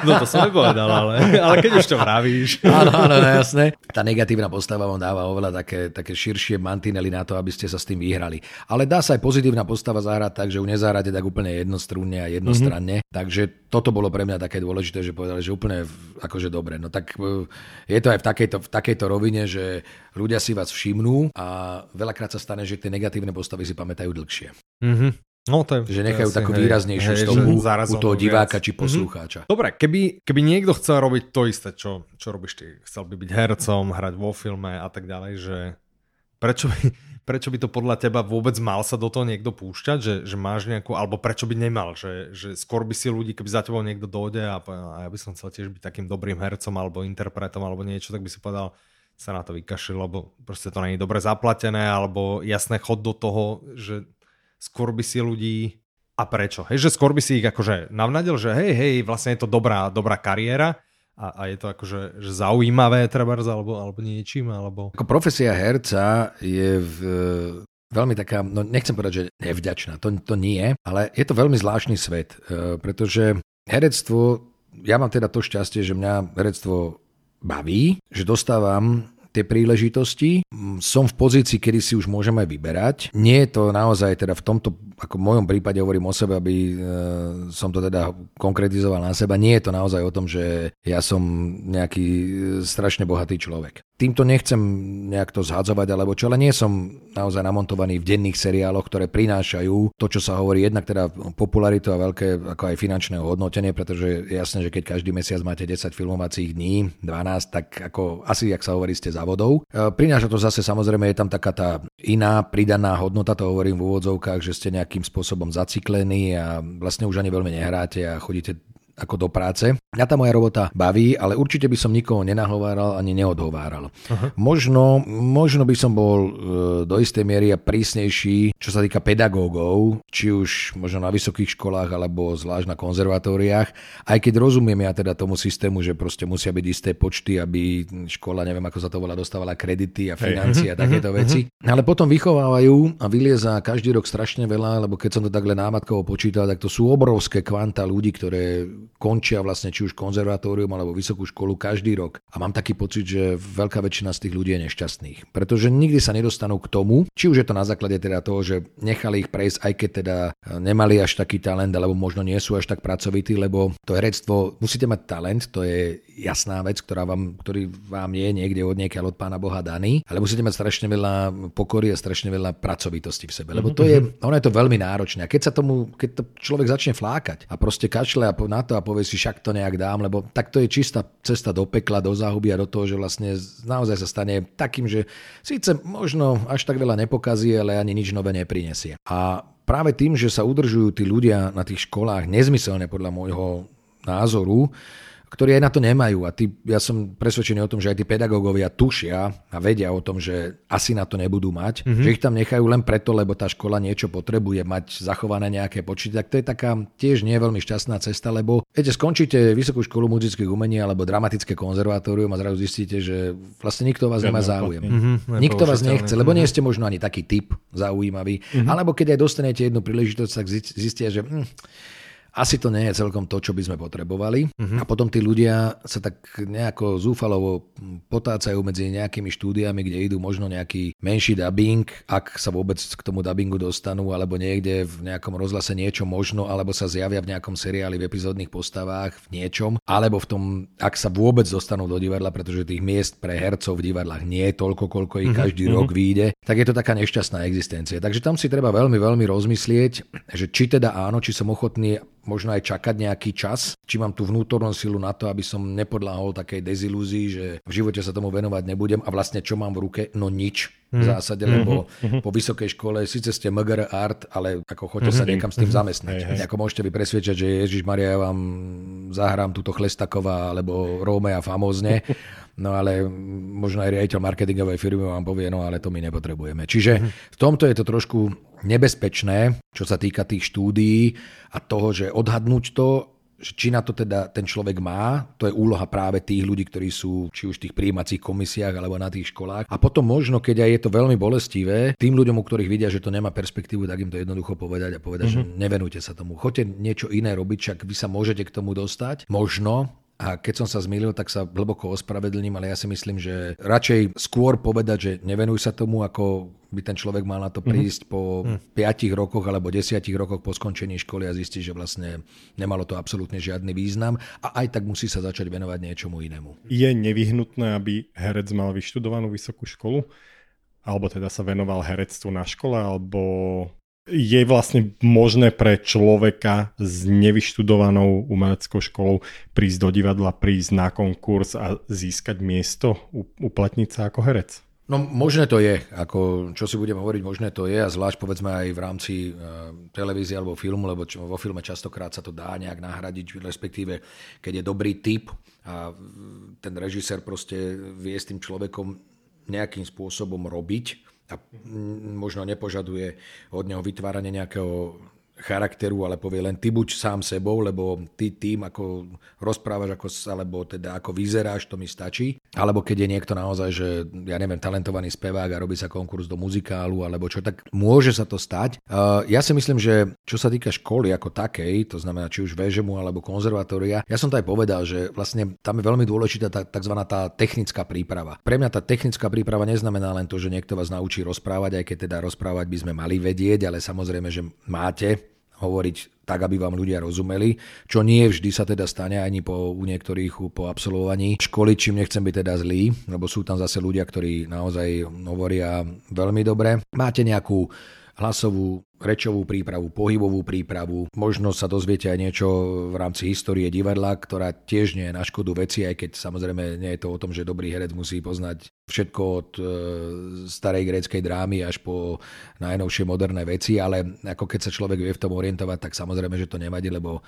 S1: No to som nepovedal, ale, ale keď už to vravíš.
S2: Áno, áno, no, jasné. Tá negatívna postava vám dáva oveľa také, také širšie mantinely na to, aby ste sa s tým vyhrali. Ale dá sa aj pozitívna postava zahrať tak, že ju nezahráte tak úplne jednostrunne a jednostranne. Mm-hmm. Takže toto bolo pre mňa také dôležité, že povedali, že úplne akože dobre. No tak e, je to aj v takejto, v takejto rovine, že ľudia si vás všimnú všimnú a veľakrát sa stane, že tie negatívne postavy si pamätajú dlhšie.
S1: Mm-hmm. No, to
S2: je, že nechajú takú hej, výraznejšiu hej, stopu u toho diváka viac. či mhm. poslucháča.
S1: Mm-hmm. Dobre, keby, keby niekto chcel robiť to isté, čo, čo robíš ty, chcel by byť hercom, hrať vo filme a tak ďalej, že prečo by, prečo by to podľa teba vôbec mal sa do toho niekto púšťať, že, že máš nejakú, alebo prečo by nemal, že, že skôr by si ľudí, keby za tebou niekto dojde a, a ja by som chcel tiež byť takým dobrým hercom alebo interpretom alebo niečo, tak by si povedal, sa na to vykašil, lebo proste to není dobre zaplatené, alebo jasné chod do toho, že skôr by si ľudí a prečo? Hej, že skôr by si ich akože navnadil, že hej, hej, vlastne je to dobrá, dobrá kariéra a, a je to akože že zaujímavé trebárs alebo, alebo niečím, alebo...
S2: Ako profesia herca je v, veľmi taká, no nechcem povedať, že nevďačná, to, to nie, ale je to veľmi zvláštny svet, e, pretože herectvo, ja mám teda to šťastie, že mňa herectvo baví, že dostávam tie príležitosti. Som v pozícii, kedy si už môžeme vyberať. Nie je to naozaj teda v tomto, ako v mojom prípade hovorím o sebe, aby e, som to teda konkretizoval na seba. Nie je to naozaj o tom, že ja som nejaký e, strašne bohatý človek. Týmto nechcem nejak to zhadzovať alebo čo, ale nie som naozaj namontovaný v denných seriáloch, ktoré prinášajú to, čo sa hovorí jednak teda popularitu a veľké ako aj finančné hodnotenie, pretože je jasné, že keď každý mesiac máte 10 filmovacích dní, 12, tak ako asi, ak sa hovorí, ste závodov. E, prináša to zase samozrejme, je tam taká tá iná pridaná hodnota, to hovorím v úvodzovkách, že ste nejakým spôsobom zaciklení a vlastne už ani veľmi nehráte a chodíte ako do práce. Mňa tá moja robota baví, ale určite by som nikoho nenahováral ani neodhováral. Uh-huh. Možno, možno by som bol e, do istej miery prísnejší, čo sa týka pedagógov, či už možno na vysokých školách alebo zvlášť na konzervatóriách, aj keď rozumiem ja teda tomu systému, že proste musia byť isté počty, aby škola, neviem ako sa to volá, dostávala kredity a financie a mhm, takéto uh-huh. veci. Ale potom vychovávajú a vylieza každý rok strašne veľa, lebo keď som to takhle námatkovo počítal, tak to sú obrovské kvanta ľudí, ktoré končia vlastne či už konzervatórium alebo vysokú školu každý rok. A mám taký pocit, že veľká väčšina z tých ľudí je nešťastných. Pretože nikdy sa nedostanú k tomu, či už je to na základe teda toho, že nechali ich prejsť, aj keď teda nemali až taký talent, alebo možno nie sú až tak pracovití, lebo to herectvo, musíte mať talent, to je jasná vec, ktorá vám, ktorý vám je niekde od niekiaľ od pána Boha daný, ale musíte mať strašne veľa pokory a strašne veľa pracovitosti v sebe, lebo to je, ono je to veľmi náročné. A keď sa tomu, keď to človek začne flákať a proste kašle na to a povie si, však to nejak dám, lebo tak to je čistá cesta do pekla, do záhuby a do toho, že vlastne naozaj sa stane takým, že síce možno až tak veľa nepokazí, ale ani nič nové neprinesie. A práve tým, že sa udržujú tí ľudia na tých školách nezmyselne podľa môjho názoru, ktorí aj na to nemajú. A tí, ja som presvedčený o tom, že aj tí pedagógovia tušia a vedia o tom, že asi na to nebudú mať, mm-hmm. že ich tam nechajú len preto, lebo tá škola niečo potrebuje mať zachované nejaké počty. Tak to je taká tiež nie veľmi šťastná cesta, lebo viete, skončíte Vysokú školu muzických umení alebo dramatické konzervatórium a zrazu zistíte, že vlastne nikto vás nemá záujem. Mm-hmm, nikto vás nechce, lebo nie ste možno ani taký typ zaujímavý. Mm-hmm. Alebo keď aj dostanete jednu príležitosť, tak zistia, že hm, asi to nie je celkom to, čo by sme potrebovali. Uh-huh. A potom tí ľudia sa tak nejako zúfalovo potácajú medzi nejakými štúdiami, kde idú možno nejaký menší dubbing, ak sa vôbec k tomu dubbingu dostanú, alebo niekde v nejakom rozhlase niečo možno, alebo sa zjavia v nejakom seriáli v epizódnych postavách v niečom, alebo v tom, ak sa vôbec dostanú do divadla, pretože tých miest pre hercov v divadlách nie je toľko, koľko ich uh-huh. každý uh-huh. rok vyjde, tak je to taká nešťastná existencia. Takže tam si treba veľmi, veľmi rozmyslieť, že či teda áno, či som ochotný možno aj čakať nejaký čas, či mám tú vnútornú silu na to, aby som nepodláhol takej dezilúzii, že v živote sa tomu venovať nebudem a vlastne čo mám v ruke? No nič v zásade, lebo mm-hmm. po vysokej škole síce ste MGR art, ale ako mm-hmm. sa niekam s tým zamestnať. Ako môžete vy presvedčať, že Ježiš Maria, ja vám zahrám túto Chlestaková alebo Rómea famózne, no ale možno aj riaditeľ marketingovej firmy vám povie, no ale to my nepotrebujeme. Čiže v tomto je to trošku nebezpečné, čo sa týka tých štúdií a toho, že odhadnúť to či na to teda ten človek má, to je úloha práve tých ľudí, ktorí sú či už v tých príjímacích komisiách alebo na tých školách. A potom možno, keď aj je to veľmi bolestivé, tým ľuďom, u ktorých vidia, že to nemá perspektívu, tak im to jednoducho povedať a povedať, mm-hmm. že mhm. nevenujte sa tomu. Choďte niečo iné robiť, však vy sa môžete k tomu dostať. Možno, a keď som sa zmýlil, tak sa hlboko ospravedlním, ale ja si myslím, že radšej skôr povedať, že nevenuj sa tomu, ako by ten človek mal na to mhm. prísť mm-hmm. po mm. 5 rokoch alebo 10 rokoch po skončení školy a zistiť, že vlastne nemalo to absolútne žiadny význam a aj tak musí sa začať venovať niečomu inému.
S3: Je nevyhnutné, aby herec mal vyštudovanú vysokú školu? Alebo teda sa venoval herectvu na škole, alebo je vlastne možné pre človeka s nevyštudovanou umeleckou školou prísť do divadla, prísť na konkurs a získať miesto, uplatniť sa ako herec?
S2: No možné to je, ako čo si budem hovoriť, možné to je a zvlášť povedzme aj v rámci e, televízie alebo filmu, lebo čo, vo filme častokrát sa to dá nejak nahradiť, respektíve keď je dobrý typ a ten režisér proste vie s tým človekom nejakým spôsobom robiť, a možno nepožaduje od neho vytváranie nejakého charakteru, ale povie len ty buď sám sebou, lebo ty tým, ako rozprávaš, ako, alebo teda ako vyzeráš, to mi stačí. Alebo keď je niekto naozaj, že ja neviem, talentovaný spevák a robí sa konkurs do muzikálu, alebo čo, tak môže sa to stať. Ja si myslím, že čo sa týka školy ako takej, to znamená či už VŽMu alebo konzervatória, ja som to aj povedal, že vlastne tam je veľmi dôležitá tá tzv. tá technická príprava. Pre mňa tá technická príprava neznamená len to, že niekto vás naučí rozprávať, aj keď teda rozprávať by sme mali vedieť, ale samozrejme, že máte hovoriť tak, aby vám ľudia rozumeli, čo nie vždy sa teda stane ani po, u niektorých po absolvovaní školy, čím nechcem byť teda zlý, lebo sú tam zase ľudia, ktorí naozaj hovoria veľmi dobre. Máte nejakú hlasovú rečovú prípravu, pohybovú prípravu. Možno sa dozviete aj niečo v rámci histórie divadla, ktorá tiež nie je na škodu veci, aj keď samozrejme nie je to o tom, že dobrý herec musí poznať všetko od e, starej gréckej drámy až po najnovšie moderné veci, ale ako keď sa človek vie v tom orientovať, tak samozrejme, že to nevadí, lebo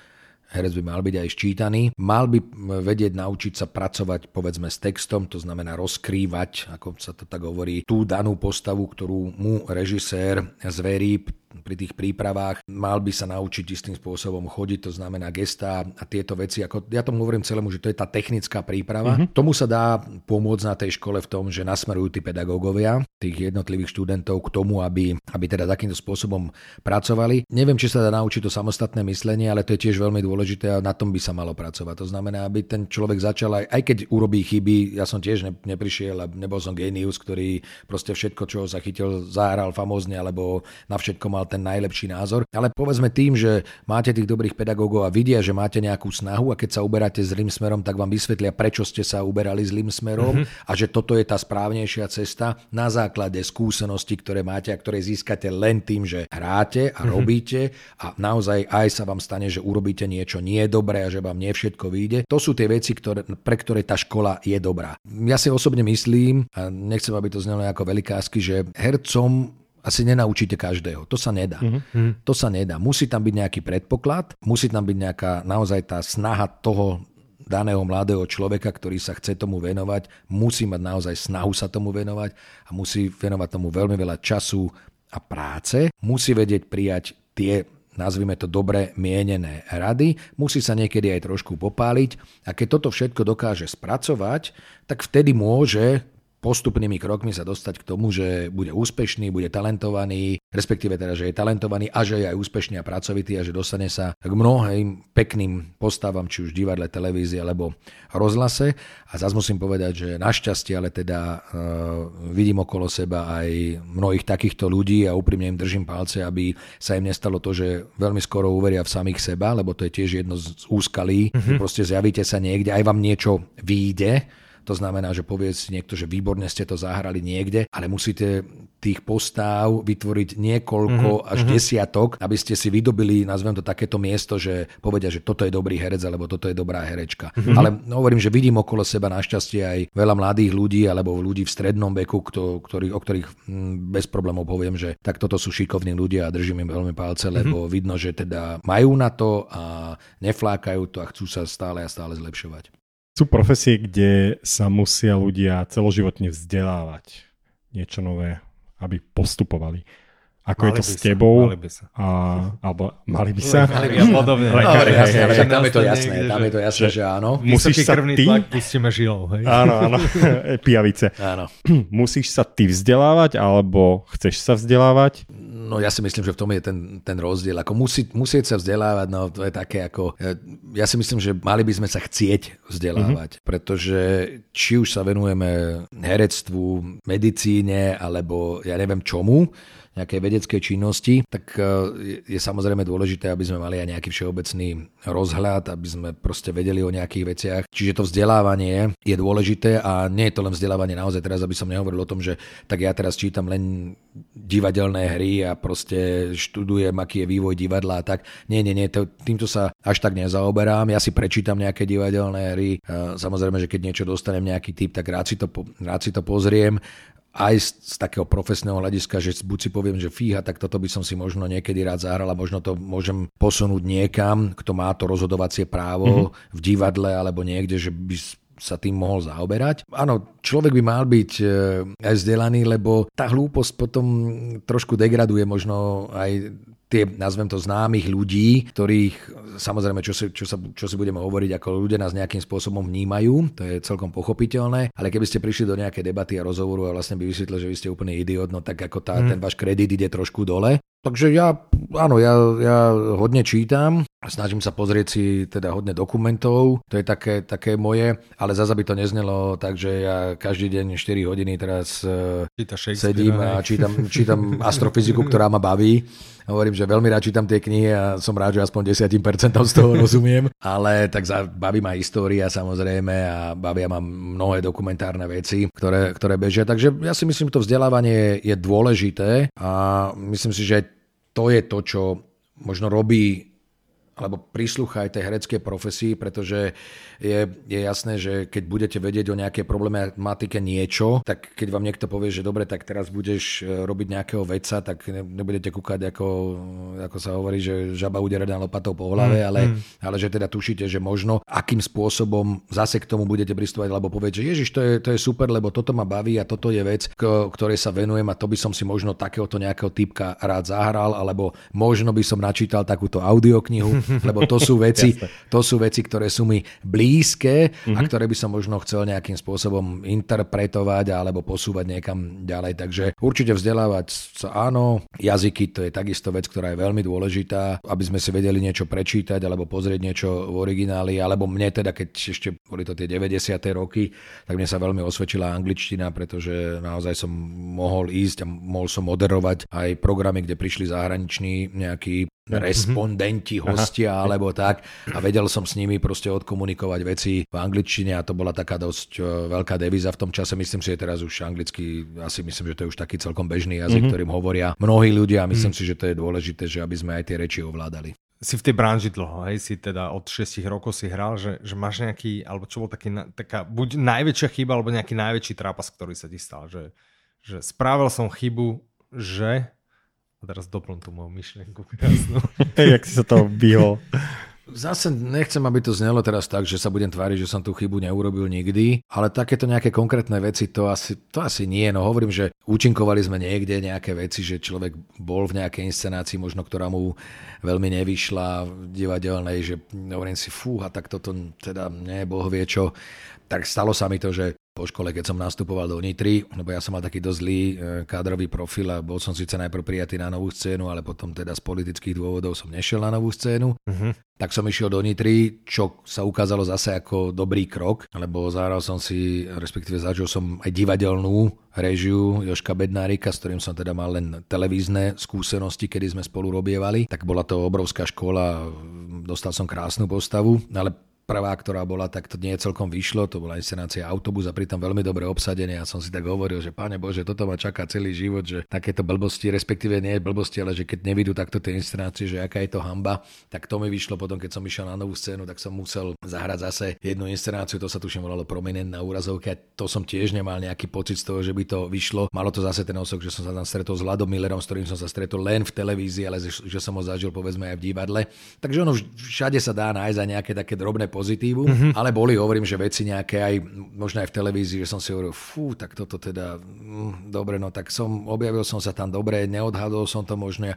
S2: herec by mal byť aj ščítaný. Mal by vedieť naučiť sa pracovať povedzme s textom, to znamená rozkrývať, ako sa to tak hovorí, tú danú postavu, ktorú mu režisér zverí pri tých prípravách. Mal by sa naučiť istým spôsobom chodiť, to znamená gestá a tieto veci. Ako, ja tomu hovorím celému, že to je tá technická príprava. Mm-hmm. Tomu sa dá pomôcť na tej škole v tom, že nasmerujú tí pedagógovia tých jednotlivých študentov k tomu, aby, aby teda takýmto spôsobom pracovali. Neviem, či sa dá naučiť to samostatné myslenie, ale to je tiež veľmi dôležité a na tom by sa malo pracovať. To znamená, aby ten človek začal aj, aj keď urobí chyby, ja som tiež ne, neprišiel a nebol som genius, ktorý proste všetko, čo sa chytil, zahral famózne, alebo na všetko mal ten najlepší názor. Ale povedzme tým, že máte tých dobrých pedagógov a vidia, že máte nejakú snahu a keď sa uberáte zlým smerom, tak vám vysvetlia, prečo ste sa uberali zlým smerom mm-hmm. a že toto je tá správnejšia cesta na základe skúseností, ktoré máte a ktoré získate len tým, že hráte a mm-hmm. robíte a naozaj aj sa vám stane, že urobíte niečo nie dobré a že vám nie všetko vyjde. To sú tie veci, ktoré, pre ktoré tá škola je dobrá. Ja si osobne myslím, a nechcem, aby to znelo ako velikásky, že hercom asi nenaučíte každého. To sa nedá. Mm-hmm. To sa nedá. Musí tam byť nejaký predpoklad, musí tam byť nejaká naozaj tá snaha toho daného mladého človeka, ktorý sa chce tomu venovať, musí mať naozaj snahu sa tomu venovať a musí venovať tomu veľmi veľa času a práce. Musí vedieť prijať tie nazvime to dobre mienené rady, musí sa niekedy aj trošku popáliť a keď toto všetko dokáže spracovať, tak vtedy môže postupnými krokmi sa dostať k tomu, že bude úspešný, bude talentovaný, respektíve teda, že je talentovaný a že je aj úspešný a pracovitý a že dostane sa k mnohým pekným postavám, či už divadle, televízie alebo rozhlase. A zase musím povedať, že našťastie, ale teda uh, vidím okolo seba aj mnohých takýchto ľudí a úprimne im držím palce, aby sa im nestalo to, že veľmi skoro uveria v samých seba, lebo to je tiež jedno z úskalí, mm-hmm. proste zjavíte sa niekde, aj vám niečo výjde, To znamená, že povie si niekto, že výborne ste to zahrali niekde, ale musíte tých postáv vytvoriť niekoľko mm-hmm. až mm-hmm. desiatok, aby ste si vydobili, nazvem to takéto miesto, že povedia, že toto je dobrý herec alebo toto je dobrá herečka. Mm-hmm. Ale no, hovorím, že vidím okolo seba našťastie aj veľa mladých ľudí alebo ľudí v strednom veku, kto, ktorý, o ktorých hm, bez problémov poviem, že tak toto sú šikovní ľudia a držím im veľmi palce, mhm. lebo mm-hmm. vidno, že teda majú na to a neflákajú to a chcú sa stále a stále zlepšovať.
S3: Sú profesie, kde sa musia ľudia celoživotne vzdelávať niečo nové aby postupovali. Ako mali je to s tebou?
S1: Sa, mali by sa. A,
S3: alebo mali by sa?
S2: Mali by sa. Podobne. Ale, ale, jasne, ale tam je to jasné, tam je to jasné, že, že áno.
S1: Musíš sa ty... tlak pustíme žilou, hej?
S3: Áno, áno, pijavice.
S2: Áno.
S3: Musíš sa ty vzdelávať, alebo chceš sa vzdelávať?
S2: No ja si myslím, že v tom je ten, ten rozdiel. Ako musí, musieť sa vzdelávať, no to je také ako... E, ja si myslím, že mali by sme sa chcieť vzdelávať, mm-hmm. pretože či už sa venujeme herectvu, medicíne, alebo ja neviem čomu, nejakej vedeckej činnosti, tak e, je, samozrejme dôležité, aby sme mali aj nejaký všeobecný rozhľad, aby sme proste vedeli o nejakých veciach. Čiže to vzdelávanie je dôležité a nie je to len vzdelávanie naozaj teraz, aby som nehovoril o tom, že tak ja teraz čítam len divadelné hry a proste študujem, aký je vývoj divadla a tak. Nie, nie, nie, to, týmto sa až tak nezaoberám. Ja si prečítam nejaké divadelné hry. Samozrejme, že keď niečo dostanem nejaký typ, tak rád si to, rád si to pozriem aj z, z takého profesného hľadiska, že buď si poviem, že fíha, tak toto by som si možno niekedy rád zahral a možno to môžem posunúť niekam, kto má to rozhodovacie právo mm-hmm. v divadle alebo niekde, že by sa tým mohol zaoberať. Áno, človek by mal byť e, aj vzdelaný, lebo tá hlúposť potom trošku degraduje možno aj tie, nazvem to, známych ľudí, ktorých, samozrejme, čo si, čo, sa, čo si budeme hovoriť, ako ľudia nás nejakým spôsobom vnímajú, to je celkom pochopiteľné, ale keby ste prišli do nejakej debaty a rozhovoru a vlastne by vysvetlil, že vy ste úplný idiot, no tak ako tá, mm. ten váš kredit ide trošku dole. Takže ja, áno, ja, ja hodne čítam, snažím sa pozrieť si teda hodne dokumentov, to je také, také moje, ale zase by to neznelo takže ja každý deň 4 hodiny teraz uh, sedím a čítam, čítam astrofyziku, ktorá ma baví. Hovorím, že veľmi rád čítam tie knihy a som rád, že aspoň 10% z toho rozumiem, ale tak za, baví ma história samozrejme a bavia ma mnohé dokumentárne veci, ktoré, ktoré bežia. Takže ja si myslím, že to vzdelávanie je dôležité a myslím si, že to je to, čo možno robí alebo prislúcha aj tej hereckej profesii, pretože je, je jasné, že keď budete vedieť o nejakej problematike niečo, tak keď vám niekto povie, že dobre, tak teraz budeš e, robiť nejakého veca, tak nebudete kúkať ako, ako sa hovorí, že žaba udera na lopatou po hlave, mm, ale, mm. ale že teda tušíte, že možno akým spôsobom zase k tomu budete pristúvať, alebo povedať, že Ježiš, to je, to je super, lebo toto ma baví a toto je vec, ktorej sa venujem a to by som si možno takéhoto nejakého typka rád zahral, alebo možno by som načítal takúto audioknihu, lebo to sú veci, to sú veci, ktoré sú mi blízke mm-hmm. a mhm. ktoré by som možno chcel nejakým spôsobom interpretovať alebo posúvať niekam ďalej. Takže určite vzdelávať sa áno, jazyky to je takisto vec, ktorá je veľmi dôležitá, aby sme si vedeli niečo prečítať alebo pozrieť niečo v origináli, alebo mne teda, keď ešte boli to tie 90. roky, tak mne sa veľmi osvedčila angličtina, pretože naozaj som mohol ísť a mohol som moderovať aj programy, kde prišli zahraniční nejakí respondenti, hostia Aha. alebo tak a vedel som s nimi proste odkomunikovať veci v angličtine a to bola taká dosť e, veľká devíza v tom čase. Myslím si, že teraz už anglicky, asi myslím, že to je už taký celkom bežný jazyk, mm-hmm. ktorým hovoria mnohí ľudia a myslím mm-hmm. si, že to je dôležité, že aby sme aj tie reči ovládali
S1: si v tej branži dlho, hej, si teda od 6 rokov si hral, že, že máš nejaký, alebo čo bol taký, taká, buď najväčšia chyba, alebo nejaký najväčší trápas, ktorý sa ti stal, že, že spravil som chybu, že a teraz doplň tú moju myšlienku krásnu.
S3: Jak si sa to vyhol.
S2: Zase nechcem, aby to znelo teraz tak, že sa budem tváriť, že som tú chybu neurobil nikdy, ale takéto nejaké konkrétne veci, to asi, to asi nie. No hovorím, že účinkovali sme niekde nejaké veci, že človek bol v nejakej inscenácii, možno ktorá mu veľmi nevyšla v divadelnej, že hovorím si, fúha, tak toto teda nie, boh vie čo. Tak stalo sa mi to, že po škole, keď som nastupoval do Nitry, lebo ja som mal taký dosť zlý e, kádrový profil a bol som síce najprv prijatý na novú scénu, ale potom teda z politických dôvodov som nešiel na novú scénu. Uh-huh. Tak som išiel do Nitry, čo sa ukázalo zase ako dobrý krok, lebo zahral som si, respektíve zažil som aj divadelnú režiu Joška Bednárika, s ktorým som teda mal len televízne skúsenosti, kedy sme spolu robievali. Tak bola to obrovská škola, dostal som krásnu postavu, ale prvá, ktorá bola, tak to nie celkom vyšlo, to bola inscenácia Autobus a pritom veľmi dobre obsadené. Ja som si tak hovoril, že páne Bože, toto ma čaká celý život, že takéto blbosti, respektíve nie blbosti, ale že keď nevidú takto tie inscenácie, že aká je to hamba, tak to mi vyšlo potom, keď som išiel na novú scénu, tak som musel zahrať zase jednu inscenáciu, to sa tuším volalo Prominent na úrazovke a to som tiež nemal nejaký pocit z toho, že by to vyšlo. Malo to zase ten osok, že som sa tam stretol s Vladom Millerom, s ktorým som sa stretol len v televízii, ale že som ho zažil povedzme aj v divadle. Takže ono všade sa dá nájsť aj nejaké také drobné pozitívu, mm-hmm. ale boli, hovorím, že veci nejaké aj, možno aj v televízii, že som si hovoril, fú, tak toto teda, mm, dobre, no tak som, objavil som sa tam dobre, neodhadol som to možno,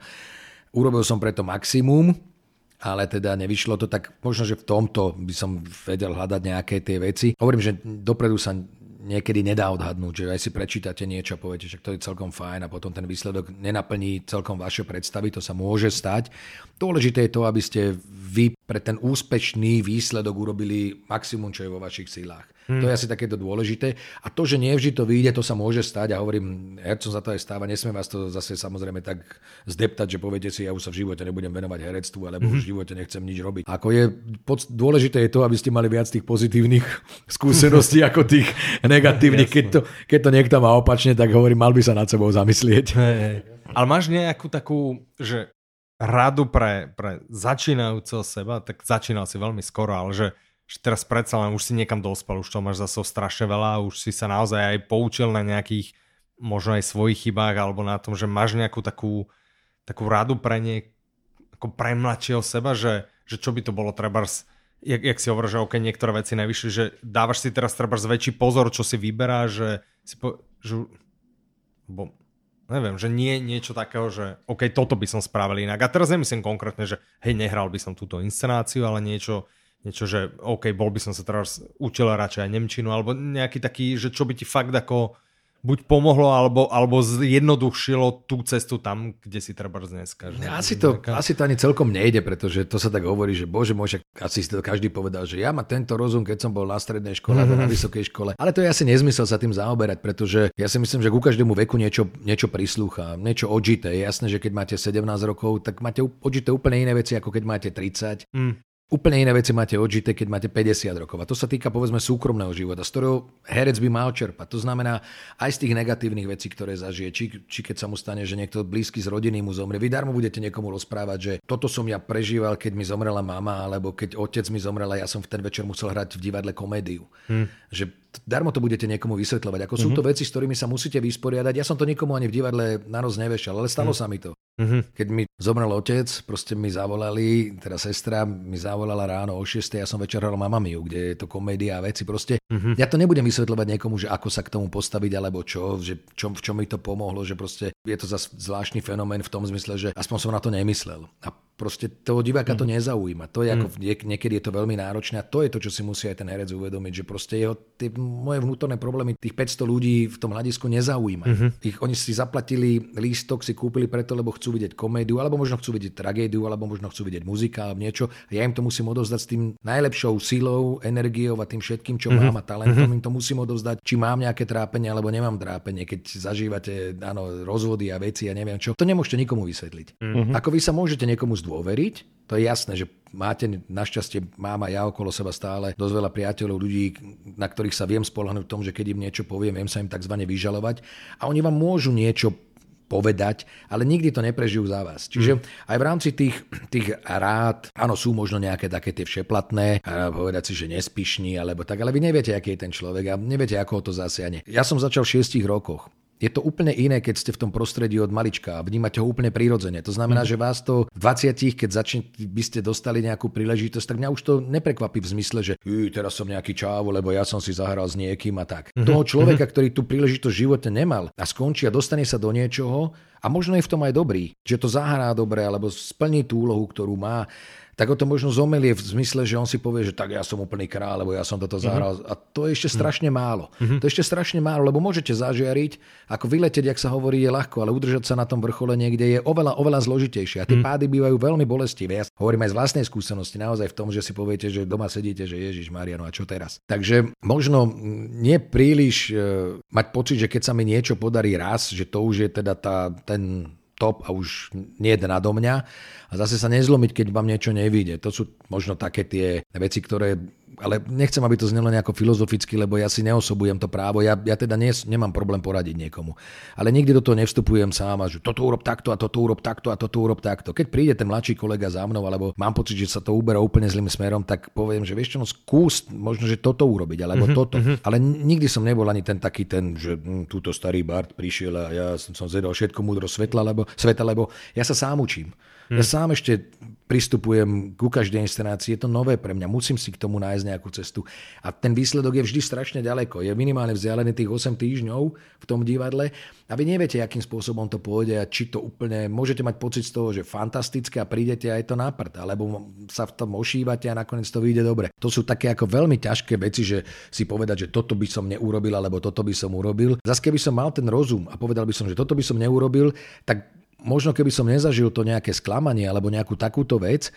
S2: urobil som preto maximum, ale teda nevyšlo to, tak možno, že v tomto by som vedel hľadať nejaké tie veci. Hovorím, že dopredu sa niekedy nedá odhadnúť, že aj si prečítate niečo a poviete, že to je celkom fajn a potom ten výsledok nenaplní celkom vaše predstavy, to sa môže stať. Dôležité je to, aby ste vy pre ten úspešný výsledok urobili maximum, čo je vo vašich silách. Hmm. To je asi takéto dôležité. A to, že nie vždy to vyjde, to sa môže stať. A hovorím, hercom za to aj stáva. Nesmiem vás to zase samozrejme tak zdeptať, že poviete si, ja už sa v živote nebudem venovať herectvu, alebo hmm. už v živote nechcem nič robiť. Ako je, pod, dôležité je to, aby ste mali viac tých pozitívnych skúseností ako tých negatívnych. Keď to, keď to niekto má opačne, tak hovorím, mal by sa nad sebou zamyslieť. Hey, hey.
S1: Ale máš nejakú takú, že radu pre, pre začínajúceho seba, tak začínal si veľmi skoro, ale že že teraz predsa len už si niekam dospel, už to máš zase strašne veľa, už si sa naozaj aj poučil na nejakých možno aj svojich chybách alebo na tom, že máš nejakú takú, takú radu pre nie, ako pre mladšieho seba, že, že čo by to bolo treba jak, jak si hovoríš, že OK, niektoré veci nevyšli, že dávaš si teraz treba väčší pozor, čo si vyberá, že si po, že, bo, neviem, že nie niečo takého, že OK, toto by som spravil inak. A teraz nemyslím konkrétne, že hej, nehral by som túto inscenáciu, ale niečo, niečo, že OK, bol by som sa teraz učil radšej aj Nemčinu, alebo nejaký taký, že čo by ti fakt ako buď pomohlo, alebo, alebo zjednodušilo tú cestu tam, kde si treba dneska. Že
S2: asi, to, taká... asi to ani celkom nejde, pretože to sa tak hovorí, že bože môj, asi si to každý povedal, že ja mám tento rozum, keď som bol na strednej škole mm-hmm. na vysokej škole. Ale to je asi nezmysel sa tým zaoberať, pretože ja si myslím, že ku každému veku niečo, niečo prislúcha, niečo odžité. Je jasné, že keď máte 17 rokov, tak máte odžité úplne iné veci, ako keď máte 30. Mm. Úplne iné veci máte odžité, keď máte 50 rokov. A to sa týka povedzme súkromného života, z ktorého herec by mal čerpať. To znamená aj z tých negatívnych vecí, ktoré zažije. Či, či keď sa mu stane, že niekto blízky z rodiny mu zomrie. Vy darmo budete niekomu rozprávať, že toto som ja prežíval, keď mi zomrela mama, alebo keď otec mi zomrel a ja som v ten večer musel hrať v divadle komédiu. Hmm. Že darmo to budete niekomu vysvetľovať. Ako mm-hmm. sú to mhm. veci, s ktorými sa musíte vysporiadať. Ja som to nikomu ani v divadle na noc nevešal, ale stalo mm-hmm. sa mi to. Mm-hmm. Keď mi zomrel otec, proste mi zavolali, teda sestra mi zavolala ráno o 6. ja som večer hral Mamamiu, kde je to komédia a veci. Proste mm-hmm. ja to nebudem vysvetľovať niekomu, že ako sa k tomu postaviť alebo čo, že čo, v čom mi to pomohlo, že proste je to za zvláštny fenomén v tom zmysle, že aspoň som na to nemyslel. A proste toho diváka to mhm. nezaujíma. To je mm. ako, niekedy je to veľmi náročné a to je to, čo si musí aj ten herec uvedomiť, že proste jeho, tie moje vnútorné problémy tých 500 ľudí v tom hľadisku nezaujíma. Mm-hmm. Ich, oni si zaplatili lístok, si kúpili preto, lebo chcú vidieť komédiu, alebo možno chcú vidieť tragédiu, alebo možno chcú vidieť muzika alebo niečo. A ja im to musím odovzdať s tým najlepšou silou, energiou a tým všetkým, čo mm-hmm. mám a talentom, mm-hmm. im to musím odovzdať, či mám nejaké trápenie alebo nemám trápenie, keď zažívate áno, rozvody a veci a ja neviem čo. To nemôžete nikomu vysvetliť. Mm-hmm. Ako vy sa môžete niekomu zdôveriť, to je jasné, že máte našťastie, mám a ja okolo seba stále dosť veľa priateľov, ľudí, na ktorých sa viem spolahnúť v tom, že keď im niečo poviem, viem sa im tzv. vyžalovať a oni vám môžu niečo povedať, ale nikdy to neprežijú za vás. Čiže mm. aj v rámci tých, tých rád, áno, sú možno nejaké také tie všeplatné, povedať si, že nespišní, alebo tak, ale vy neviete, aký je ten človek a neviete, ako ho to zasiahne. Ja som začal v šiestich rokoch je to úplne iné, keď ste v tom prostredí od malička a vnímate ho úplne prirodzene. To znamená, mm. že vás to v 20, keď začne, by ste dostali nejakú príležitosť, tak mňa už to neprekvapí v zmysle, že teraz som nejaký čávo, lebo ja som si zahral s niekým a tak. Mm-hmm. Toho človeka, mhm. ktorý tú príležitosť v živote nemal a skončí a dostane sa do niečoho a možno je v tom aj dobrý, že to zahrá dobre alebo splní tú úlohu, ktorú má tak o to možno zomelie v zmysle, že on si povie, že tak ja som úplný král, lebo ja som toto mhm. zahral. Uh-huh. A to je ešte mhm. strašne málo. Uh-huh. To je ešte strašne málo, lebo môžete zažiariť, ako vyletieť, jak sa hovorí, je ľahko, ale udržať sa na tom vrchole niekde je oveľa, oveľa zložitejšie. A tie uh-huh. pády bývajú veľmi bolestivé. Ja hovorím aj z vlastnej skúsenosti, naozaj v tom, že si poviete, že doma sedíte, že Ježiš Mariano, a čo teraz? Takže možno nie príliš e, mať pocit, že keď sa mi niečo podarí raz, že to už je teda tá, ten to top a už nie je nado mňa a zase sa nezlomiť, keď vám niečo nevíde. To sú možno také tie veci, ktoré ale nechcem, aby to znelo nejako filozoficky, lebo ja si neosobujem to právo. Ja, ja teda nie, nemám problém poradiť niekomu. Ale nikdy do toho nevstupujem sám a že toto urob takto a toto urob takto a toto urob takto. Keď príde ten mladší kolega za mnou, alebo mám pocit, že sa to uberá úplne zlým smerom, tak poviem, že vieš čo, no skús možno, že toto urobiť, alebo mm-hmm, toto. Mm-hmm. Ale nikdy som nebol ani ten taký ten, že hm, túto starý Bart prišiel a ja som, som zjedol všetko múdro svetla, lebo, sveta, lebo ja sa sám učím. Hmm. Ja sám ešte pristupujem ku každej inscenácii, je to nové pre mňa, musím si k tomu nájsť nejakú cestu. A ten výsledok je vždy strašne ďaleko, je minimálne vzdialený tých 8 týždňov v tom divadle a vy neviete, akým spôsobom to pôjde a či to úplne, môžete mať pocit z toho, že fantastické a prídete aj to na prd, alebo sa v tom ošívate a nakoniec to vyjde dobre. To sú také ako veľmi ťažké veci, že si povedať, že toto by som neurobil, alebo toto by som urobil. Zas keby som mal ten rozum a povedal by som, že toto by som neurobil, tak možno keby som nezažil to nejaké sklamanie alebo nejakú takúto vec,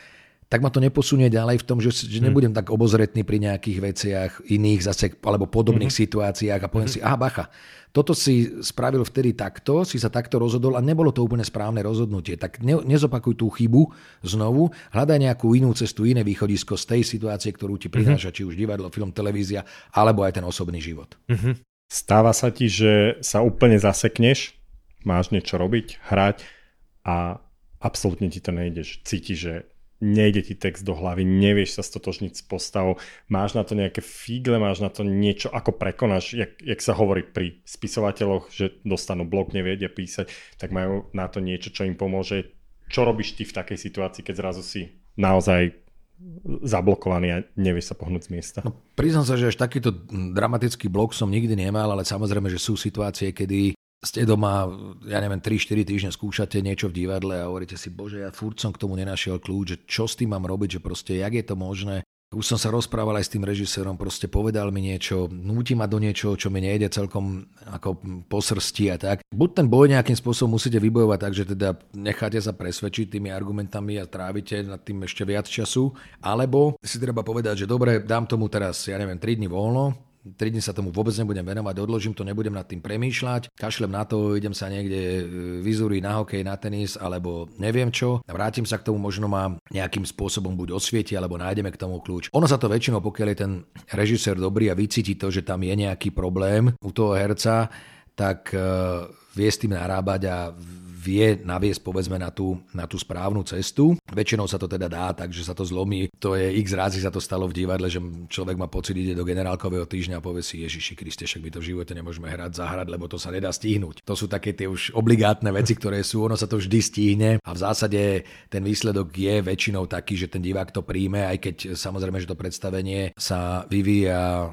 S2: tak ma to neposunie ďalej v tom, že, že hm. nebudem tak obozretný pri nejakých veciach iných zase, alebo podobných mm-hmm. situáciách a poviem mm-hmm. si, aha bacha, toto si spravil vtedy takto, si sa takto rozhodol a nebolo to úplne správne rozhodnutie. Tak ne, nezopakuj tú chybu znovu, hľadaj nejakú inú cestu, iné východisko z tej situácie, ktorú ti prináša, mm-hmm. či už divadlo, film, televízia, alebo aj ten osobný život.
S3: Mm-hmm. Stáva sa ti, že sa úplne zasekneš, máš niečo robiť, hrať a absolútne ti to nejde. Cítiš, že nejde ti text do hlavy, nevieš sa stotožniť s postavou, máš na to nejaké fígle, máš na to niečo, ako prekonáš, jak, jak sa hovorí pri spisovateľoch, že dostanú blok, nevedia písať, tak majú na to niečo, čo im pomôže. Čo robíš ty v takej situácii, keď zrazu si naozaj zablokovaný a nevieš sa pohnúť z miesta? No,
S2: priznám sa, že až takýto dramatický blok som nikdy nemal, ale samozrejme, že sú situácie, kedy ste doma, ja neviem, 3-4 týždne skúšate niečo v divadle a hovoríte si, bože, ja furt som k tomu nenašiel kľúč, že čo s tým mám robiť, že proste, jak je to možné. Už som sa rozprával aj s tým režisérom, proste povedal mi niečo, núti ma do niečoho, čo mi nejde celkom ako po srsti a tak. Buď ten boj nejakým spôsobom musíte vybojovať tak, že teda necháte sa presvedčiť tými argumentami a trávite nad tým ešte viac času, alebo si treba povedať, že dobre, dám tomu teraz, ja neviem, 3 dní voľno, 3 dní sa tomu vôbec nebudem venovať, odložím to, nebudem nad tým premýšľať, kašlem na to, idem sa niekde e, vyzúriť na hokej, na tenis alebo neviem čo. Vrátim sa k tomu, možno ma nejakým spôsobom buď osvieti, alebo nájdeme k tomu kľúč. Ono sa to väčšinou, pokiaľ je ten režisér dobrý a vycíti to, že tam je nejaký problém u toho herca, tak e, vie s tým narábať a vie naviesť povedzme na tú, na tú správnu cestu. Väčšinou sa to teda dá tak, že sa to zlomí. To je x razy sa to stalo v divadle, že človek má pocit, ide do generálkového týždňa a povie si Ježiši Kriste, však my to v živote nemôžeme hrať, zahrať, lebo to sa nedá stihnúť. To sú také tie už obligátne veci, ktoré sú, ono sa to vždy stihne a v zásade ten výsledok je väčšinou taký, že ten divák to príjme, aj keď samozrejme, že to predstavenie sa vyvíja e,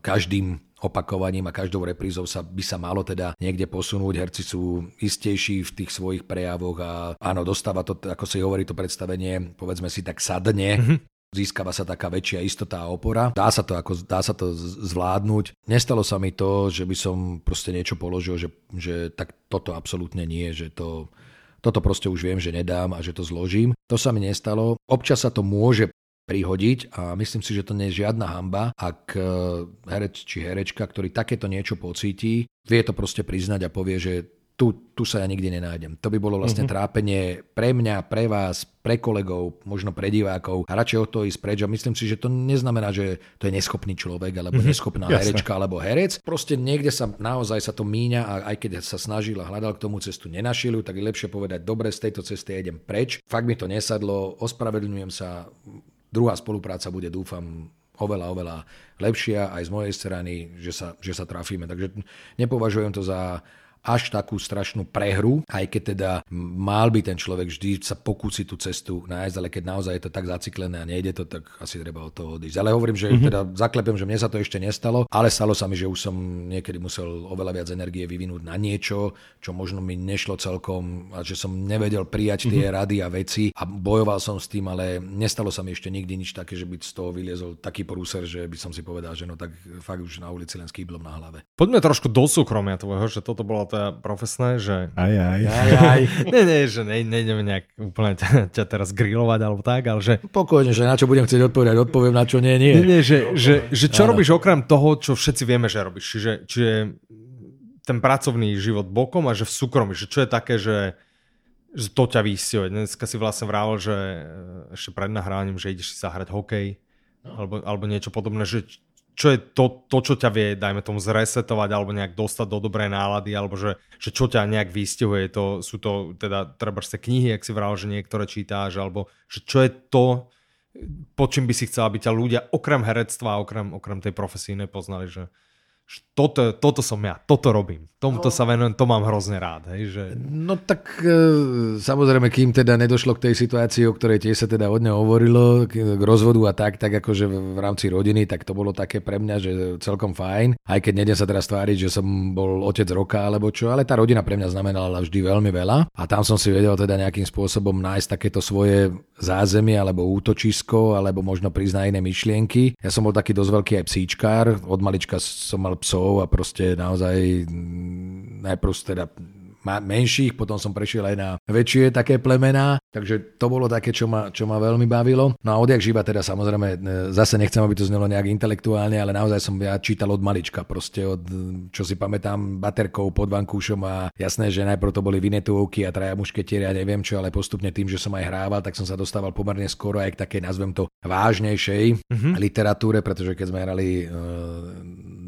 S2: každým opakovaním a každou reprízou sa, by sa malo teda niekde posunúť. Herci sú istejší v tých svojich prejavoch a áno, dostáva to, ako si hovorí to predstavenie, povedzme si tak sadne. Mm-hmm získava sa taká väčšia istota a opora. Dá sa to, ako, dá sa to zvládnuť. Nestalo sa mi to, že by som proste niečo položil, že, že tak toto absolútne nie, že to, toto proste už viem, že nedám a že to zložím. To sa mi nestalo. Občas sa to môže prihodiť a myslím si, že to nie je žiadna hamba, ak e, herec či herečka, ktorý takéto niečo pocíti, vie to proste priznať a povie, že tu, tu sa ja nikdy nenájdem. To by bolo vlastne uh-huh. trápenie pre mňa, pre vás, pre kolegov, možno pre divákov a radšej o to ísť preč. A myslím si, že to neznamená, že to je neschopný človek alebo uh-huh. neschopná Jasne. herečka alebo herec. Proste niekde sa naozaj sa to míňa a aj keď sa snažil a hľadal k tomu cestu, nenašiel ju, tak je lepšie povedať, dobre, z tejto cesty idem preč. Fakt mi to nesadlo, ospravedlňujem sa, Druhá spolupráca bude, dúfam, oveľa, oveľa lepšia aj z mojej strany, že sa, že sa trafíme. Takže nepovažujem to za až takú strašnú prehru, aj keď teda mal by ten človek vždy sa pokúsiť tú cestu nájsť, ale keď naozaj je to tak zaciklené a nejde to, tak asi treba od toho odísť. Ale hovorím, že mm-hmm. teda zaklepem, že mne sa to ešte nestalo, ale stalo sa mi, že už som niekedy musel oveľa viac energie vyvinúť na niečo, čo možno mi nešlo celkom a že som nevedel prijať tie mm-hmm. rady a veci a bojoval som s tým, ale nestalo sa mi ešte nikdy nič také, že by z toho vyliezol taký prúser, že by som si povedal, že no tak fakt už na ulici len s kýblom na hlave.
S1: Poďme trošku do súkromia tvojho, že toto bola tá profesné, že...
S3: Aj, aj.
S1: aj, aj. nie, nie, že ne, nejdeme nejak úplne ťa, ťa teraz grilovať alebo tak, ale že...
S2: Pokojne, že na čo budem chcieť odpovedať, odpoviem na čo nie, nie.
S1: Nie, nie že, že, že čo Áno. robíš okrem toho, čo všetci vieme, že robíš. Čiže, čiže ten pracovný život bokom a že v súkromí, že čo je také, že že to ťa vystihuje. Dneska si vlastne vrával, že e, ešte pred nahrávaním, že ideš si zahrať hokej no. alebo, alebo niečo podobné, že čo je to, to, čo ťa vie, dajme tomu, zresetovať alebo nejak dostať do dobrej nálady, alebo že, že čo ťa nejak vystihuje, to, sú to teda treba sa knihy, ak si vral, že niektoré čítáš, alebo že čo je to, po čím by si chcel, aby ťa ľudia okrem herectva, okrem, okrem tej profesíne poznali, že, toto, toto som ja, toto robím. Tomuto no. sa venujem, to mám hrozne rád. Hej, že...
S2: No tak e, samozrejme, kým teda nedošlo k tej situácii, o ktorej tiež sa teda od neho hovorilo, k, k rozvodu a tak, tak akože v rámci rodiny, tak to bolo také pre mňa, že celkom fajn. Aj keď nedem sa teraz tváriť, že som bol otec roka alebo čo, ale tá rodina pre mňa znamenala vždy veľmi veľa. A tam som si vedel teda nejakým spôsobom nájsť takéto svoje zázemie alebo útočisko, alebo možno na iné myšlienky. Ja som bol taký dosť veľký aj psíčkár, od malička som mal psov a proste naozaj najprv teda menších, potom som prešiel aj na väčšie také plemená, takže to bolo také, čo ma, čo ma veľmi bavilo. No a odjak živa teda samozrejme, e, zase nechcem, aby to znelo nejak intelektuálne, ale naozaj som ja čítal od malička, proste od, čo si pamätám, baterkou pod vankúšom a jasné, že najprv to boli Vinetuovky a traja mušketieri a neviem čo, ale postupne tým, že som aj hrával, tak som sa dostával pomerne skoro aj k takej, nazvem to, vážnejšej mm-hmm. literatúre, pretože keď sme hrali e,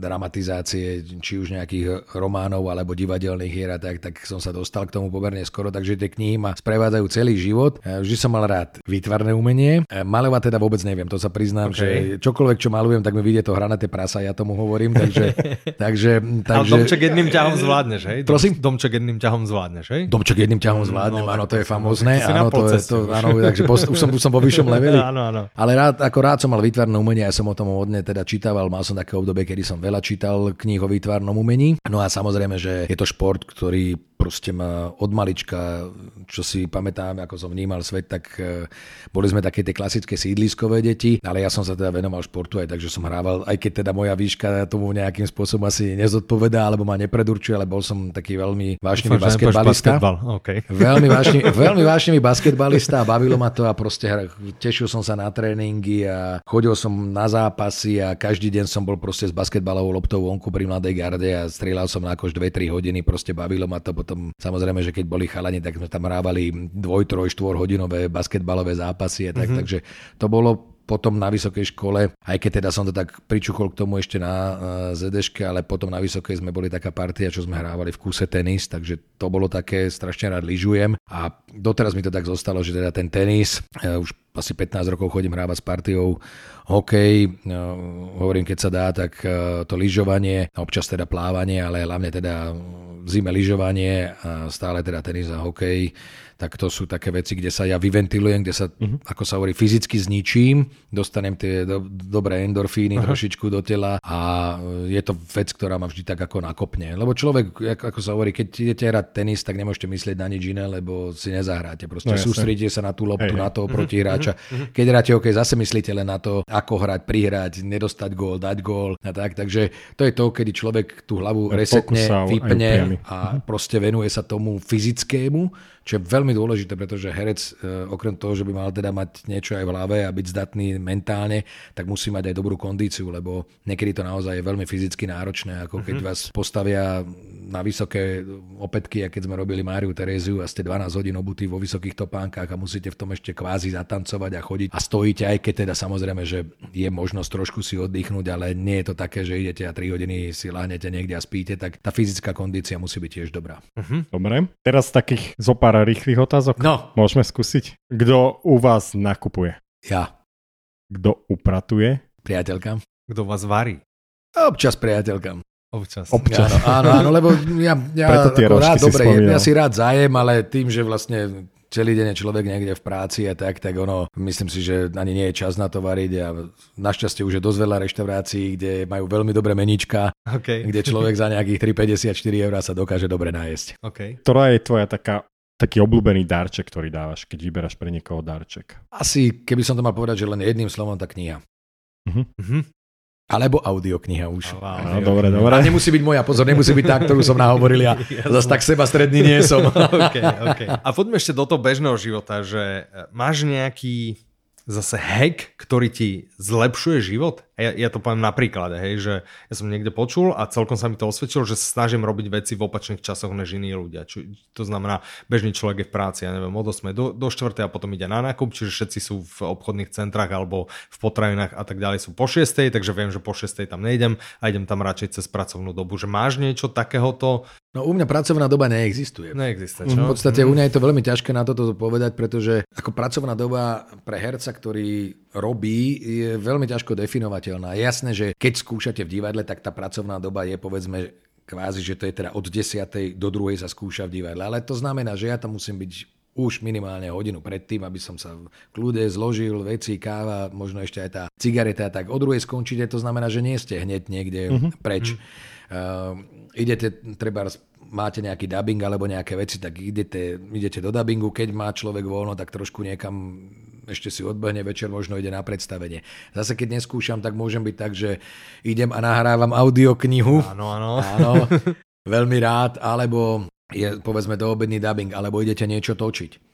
S2: dramatizácie, či už nejakých románov alebo divadelných hier a tak, tak som sa dostal k tomu pomerne skoro, takže tie knihy ma sprevádzajú celý život. E, vždy som mal rád výtvarné umenie. E, malovať teda vôbec neviem, to sa priznám, okay. že čokoľvek, čo malujem, tak mi vidie to hrané prasa, ja tomu hovorím, takže... takže, takže...
S1: Ale domček jedným ťahom zvládneš, hej?
S2: Prosím?
S1: Domček jedným ťahom zvládneš, hej?
S2: Domček jedným ťahom zvládnem, no, áno, to je famózne. Áno, to je, to, áno, takže post, už, som, už som vo vyššom leveli.
S1: áno, áno.
S2: Ale rád, ako rád som mal výtvarné umenie, ja som o tom hodne teda čítaval, mal som také obdobie, kedy som veľa čítal kníh o výtvarnom umení. No a samozrejme, že je to šport, ktorý proste ma od malička, čo si pamätám, ako som vnímal svet, tak e, boli sme také tie klasické sídliskové deti, ale ja som sa teda venoval športu aj takže som hrával, aj keď teda moja výška tomu nejakým spôsobom asi nezodpovedá, alebo ma nepredurčuje, ale bol som taký veľmi vášnivý basketbalista.
S1: Okay.
S2: Veľmi, vášnivý, veľmi vášnivý basketbalista a bavilo ma to a proste tešil som sa na tréningy a chodil som na zápasy a každý deň som bol proste s basketbalovou loptou vonku pri Mladej garde a strieľal som na akož 2-3 hodiny, proste bavilo ma to, potom potom samozrejme, že keď boli chalani, tak sme tam hrávali dvoj, troj, štvor hodinové basketbalové zápasy a tak, mm-hmm. takže to bolo potom na vysokej škole, aj keď teda som to tak pričuchol k tomu ešte na ZDŠke, ale potom na vysokej sme boli taká partia, čo sme hrávali v kúse tenis, takže to bolo také, strašne rád lyžujem. A doteraz mi to tak zostalo, že teda ten tenis, e, už asi 15 rokov chodím hrávať s partiou hokej, no, hovorím, keď sa dá, tak to lyžovanie, občas teda plávanie, ale hlavne teda v zime lyžovanie a stále teda tenis a hokej tak to sú také veci, kde sa ja vyventilujem, kde sa, uh-huh. ako sa hovorí, fyzicky zničím, dostanem tie do, dobré endorfíny uh-huh. trošičku do tela a je to vec, ktorá ma vždy tak ako nakopne. Lebo človek, ako sa hovorí, keď idete hrať tenis, tak nemôžete myslieť na nič iné, lebo si nezahráte. Proste no, sústredíte sa na tú loptu, hey, na toho uh-huh. protihráča. Uh-huh. Keď hráte OK, zase myslíte len na to, ako hrať, prihrať, nedostať gól, dať gól a tak. Takže to je to, kedy človek tú hlavu resetne, vypne a proste venuje sa tomu fyzickému čo je veľmi dôležité, pretože herec e, okrem toho, že by mal teda mať niečo aj v hlave a byť zdatný mentálne, tak musí mať aj dobrú kondíciu, lebo niekedy to naozaj je veľmi fyzicky náročné, ako keď mm-hmm. vás postavia na vysoké opätky, a keď sme robili Máriu Teréziu a ste 12 hodín obutí vo vysokých topánkach a musíte v tom ešte kvázi zatancovať a chodiť a stojíte, aj keď teda samozrejme, že je možnosť trošku si oddychnúť, ale nie je to také, že idete a 3 hodiny si láhnete niekde a spíte, tak tá fyzická kondícia musí byť tiež dobrá.
S3: Uh-huh. Dobre, teraz takých zopár pár rýchlych otázok?
S2: No.
S3: Môžeme skúsiť. Kto u vás nakupuje?
S2: Ja.
S3: Kto upratuje?
S2: Priateľka.
S1: Kto vás varí?
S2: Občas priateľkám.
S1: Občas.
S3: Občas.
S2: Áno, áno, áno lebo ja, ja ako rád, dobre, ja si rád zajem, ale tým, že vlastne celý deň je človek niekde v práci a tak, tak ono, myslím si, že ani nie je čas na to variť a našťastie už je dosť veľa reštaurácií, kde majú veľmi dobré menička, okay. kde človek za nejakých 3,54 eur sa dokáže dobre nájsť.
S1: Okay.
S3: Ktorá je tvoja taká taký obľúbený darček, ktorý dávaš, keď vyberáš pre niekoho darček?
S2: Asi, keby som to mal povedať, že len jedným slovom, tá kniha. Uh-huh. Uh-huh. Alebo audiokniha už.
S3: Oh, wow. no, dobre, dobre.
S2: A nemusí byť moja, pozor, nemusí byť tá, ktorú som nahovoril ja. Zase tak seba stredný nie som.
S1: okay, okay. A poďme ešte do toho bežného života, že e, máš nejaký zase hack, ktorý ti zlepšuje život? Ja, ja to poviem na príklade, hej, že ja som niekde počul a celkom sa mi to osvedčilo, že sa snažím robiť veci v opačných časoch než iní ľudia. Čo, to znamená, bežný človek je v práci, ja neviem, od 8 do, do 4 a potom ide na nákup, čiže všetci sú v obchodných centrách alebo v potravinách a tak ďalej sú po 6, takže viem, že po 6 tam nejdem a idem tam radšej cez pracovnú dobu. Že máš niečo takéhoto?
S2: No u mňa pracovná doba neexistuje.
S1: Neexistuje,
S2: čo? V podstate u mňa je to veľmi ťažké na toto povedať, pretože ako pracovná doba pre herca, ktorý robí, je veľmi ťažko definovateľná. Jasné, že keď skúšate v divadle, tak tá pracovná doba je povedzme kvázi, že to je teda od 10. do 2. sa skúša v divadle. Ale to znamená, že ja tam musím byť už minimálne hodinu predtým, aby som sa v kľude zložil veci, káva, možno ešte aj tá cigareta, tak o druhej skončíte, to znamená, že nie ste hneď niekde uh-huh. preč. Uh, idete, treba máte nejaký dubbing alebo nejaké veci, tak idete, idete do dubbingu, keď má človek voľno, tak trošku niekam ešte si odbehne večer, možno ide na predstavenie. Zase keď neskúšam, tak môžem byť tak, že idem a nahrávam audioknihu.
S1: Áno, áno.
S2: áno veľmi rád, alebo je povedzme do obedný dubbing, alebo idete niečo točiť.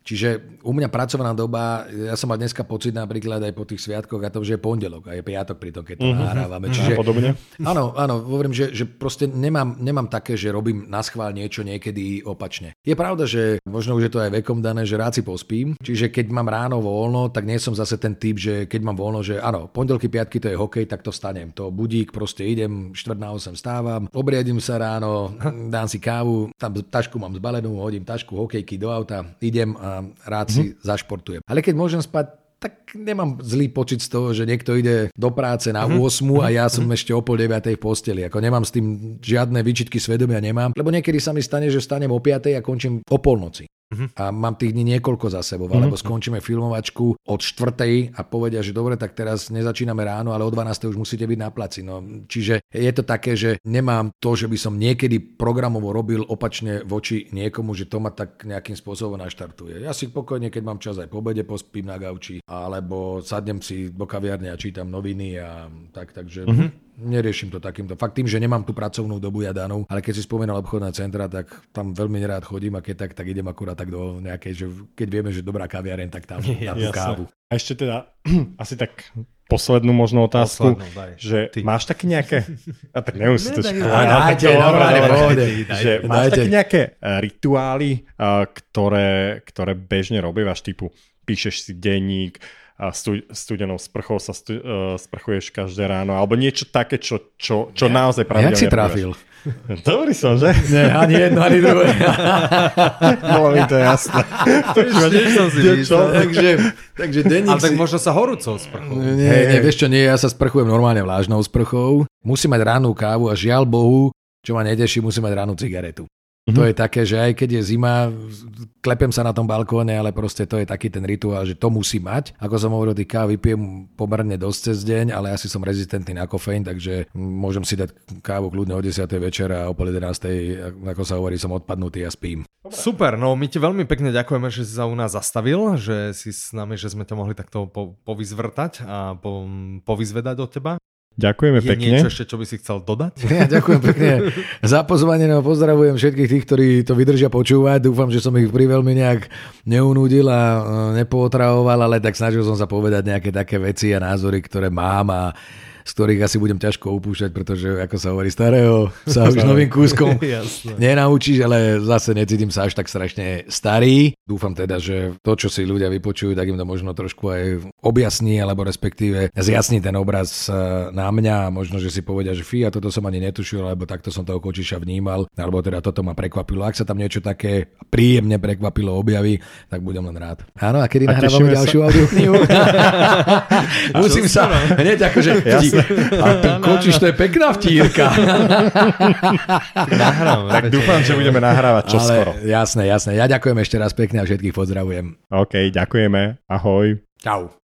S2: Čiže u mňa pracovná doba, ja som mal dneska pocit napríklad aj po tých sviatkoch a to, že je pondelok a je piatok pri tom, keď to uh-huh. nahrávame.
S3: Čiže, podobne.
S2: Áno, áno, hovorím, že, že proste nemám, nemám také, že robím na schvál niečo niekedy opačne. Je pravda, že možno už je to aj vekom dané, že rád si pospím, čiže keď mám ráno voľno, tak nie som zase ten typ, že keď mám voľno, že áno, pondelky, piatky to je hokej, tak to stanem. To budík, proste idem, 4 na 8 stávam, obriadím sa ráno, dám si kávu, tam tašku mám zbalenú, hodím tašku, hokejky do auta, idem a rád si mm-hmm. zašportujem. Ale keď môžem spať tak nemám zlý počet z toho, že niekto ide do práce na 8 mm-hmm. a ja som mm-hmm. ešte o pol 9 v posteli. Ako nemám s tým žiadne výčitky svedomia, nemám. Lebo niekedy sa mi stane, že stanem o 5 a končím o polnoci. Uh-huh. A mám tých dní niekoľko za sebou, uh-huh. alebo skončíme filmovačku od 4. a povedia, že dobre, tak teraz nezačíname ráno, ale o 12. už musíte byť na placi. No, čiže je to také, že nemám to, že by som niekedy programovo robil opačne voči niekomu, že to ma tak nejakým spôsobom naštartuje. Ja si pokojne, keď mám čas aj po obede, pospím na gauči, alebo sadnem si do kaviarne a čítam noviny a tak, takže... Uh-huh neriešim to takýmto. Fakt tým, že nemám tú pracovnú dobu ja danú, ale keď si spomínal obchodné centra, tak tam veľmi nerád chodím a keď tak, tak idem akurát tak do nejakej, že keď vieme, že dobrá kaviareň, tak tam, tam kávu.
S3: A ešte teda asi tak poslednú možno otázku, Poslednú, daj, že ty. máš také nejaké, a tak nemusíš to že máš také nejaké eh, rituály, eh, ktoré, ktoré bežne robívaš, typu píšeš si denník, a stu, studenou sprchou sa stu, uh, sprchuješ každé ráno, alebo niečo také, čo, čo, čo ja, naozaj pravidelne
S2: Jak si trafil?
S3: Dobrý som, že?
S2: Nie, ani jedno, ani druhé.
S3: Bolo mi to jasné.
S1: Som si myslel.
S2: Takže, takže denník
S1: Ale tak možno sa horúcou sprchou.
S2: Nie, hey, nie, vieš čo, nie, ja sa sprchujem normálne vlážnou sprchou. Musím mať rannú kávu a žiaľ Bohu, čo ma neteší, musím mať rannú cigaretu. Mm-hmm. To je také, že aj keď je zima, klepem sa na tom balkóne, ale proste to je taký ten rituál, že to musí mať. Ako som hovoril, tých káv vypijem pomerne dosť cez deň, ale asi som rezistentný na kofeín, takže môžem si dať kávu kľudne o 10. večera a o pol 11. ako sa hovorí, som odpadnutý a spím.
S1: Super, no my ti veľmi pekne ďakujeme, že si sa u nás zastavil, že si s nami, že sme ťa mohli takto po, povyzvrtať a po, povyzvedať od teba.
S3: Ďakujeme
S1: je
S3: pekne.
S1: niečo ešte, čo by si chcel dodať?
S2: Ja ďakujem pekne za pozvanie, no pozdravujem všetkých tých, ktorí to vydržia počúvať. Dúfam, že som ich pri veľmi nejak neunúdil a e, nepootravoval, ale tak snažil som sa povedať nejaké také veci a názory, ktoré mám a z ktorých asi budem ťažko upúšťať, pretože ako sa hovorí starého, sa už novým kúskom nenaučíš, ale zase necítim sa až tak strašne starý. Dúfam teda, že to, čo si ľudia vypočujú, tak im to možno trošku aj objasní, alebo respektíve zjasní ten obraz e, na mňa a možno, že si povedia, že fí, a toto som ani netušil, alebo takto som toho kočiša vnímal, alebo teda toto ma prekvapilo. Ak sa tam niečo také príjemne prekvapilo objaví, tak budem len rád. Áno, a kedy nahrávame ďalšiu audioknihu? Musím sa hneď akože a ten kočiš, to je pekná vtírka.
S3: Nahrám, tak dúfam, že budeme nahrávať čoskoro.
S2: Jasné, jasné. Ja ďakujem ešte raz pekne a všetkých pozdravujem.
S3: OK, ďakujeme. Ahoj.
S2: Čau.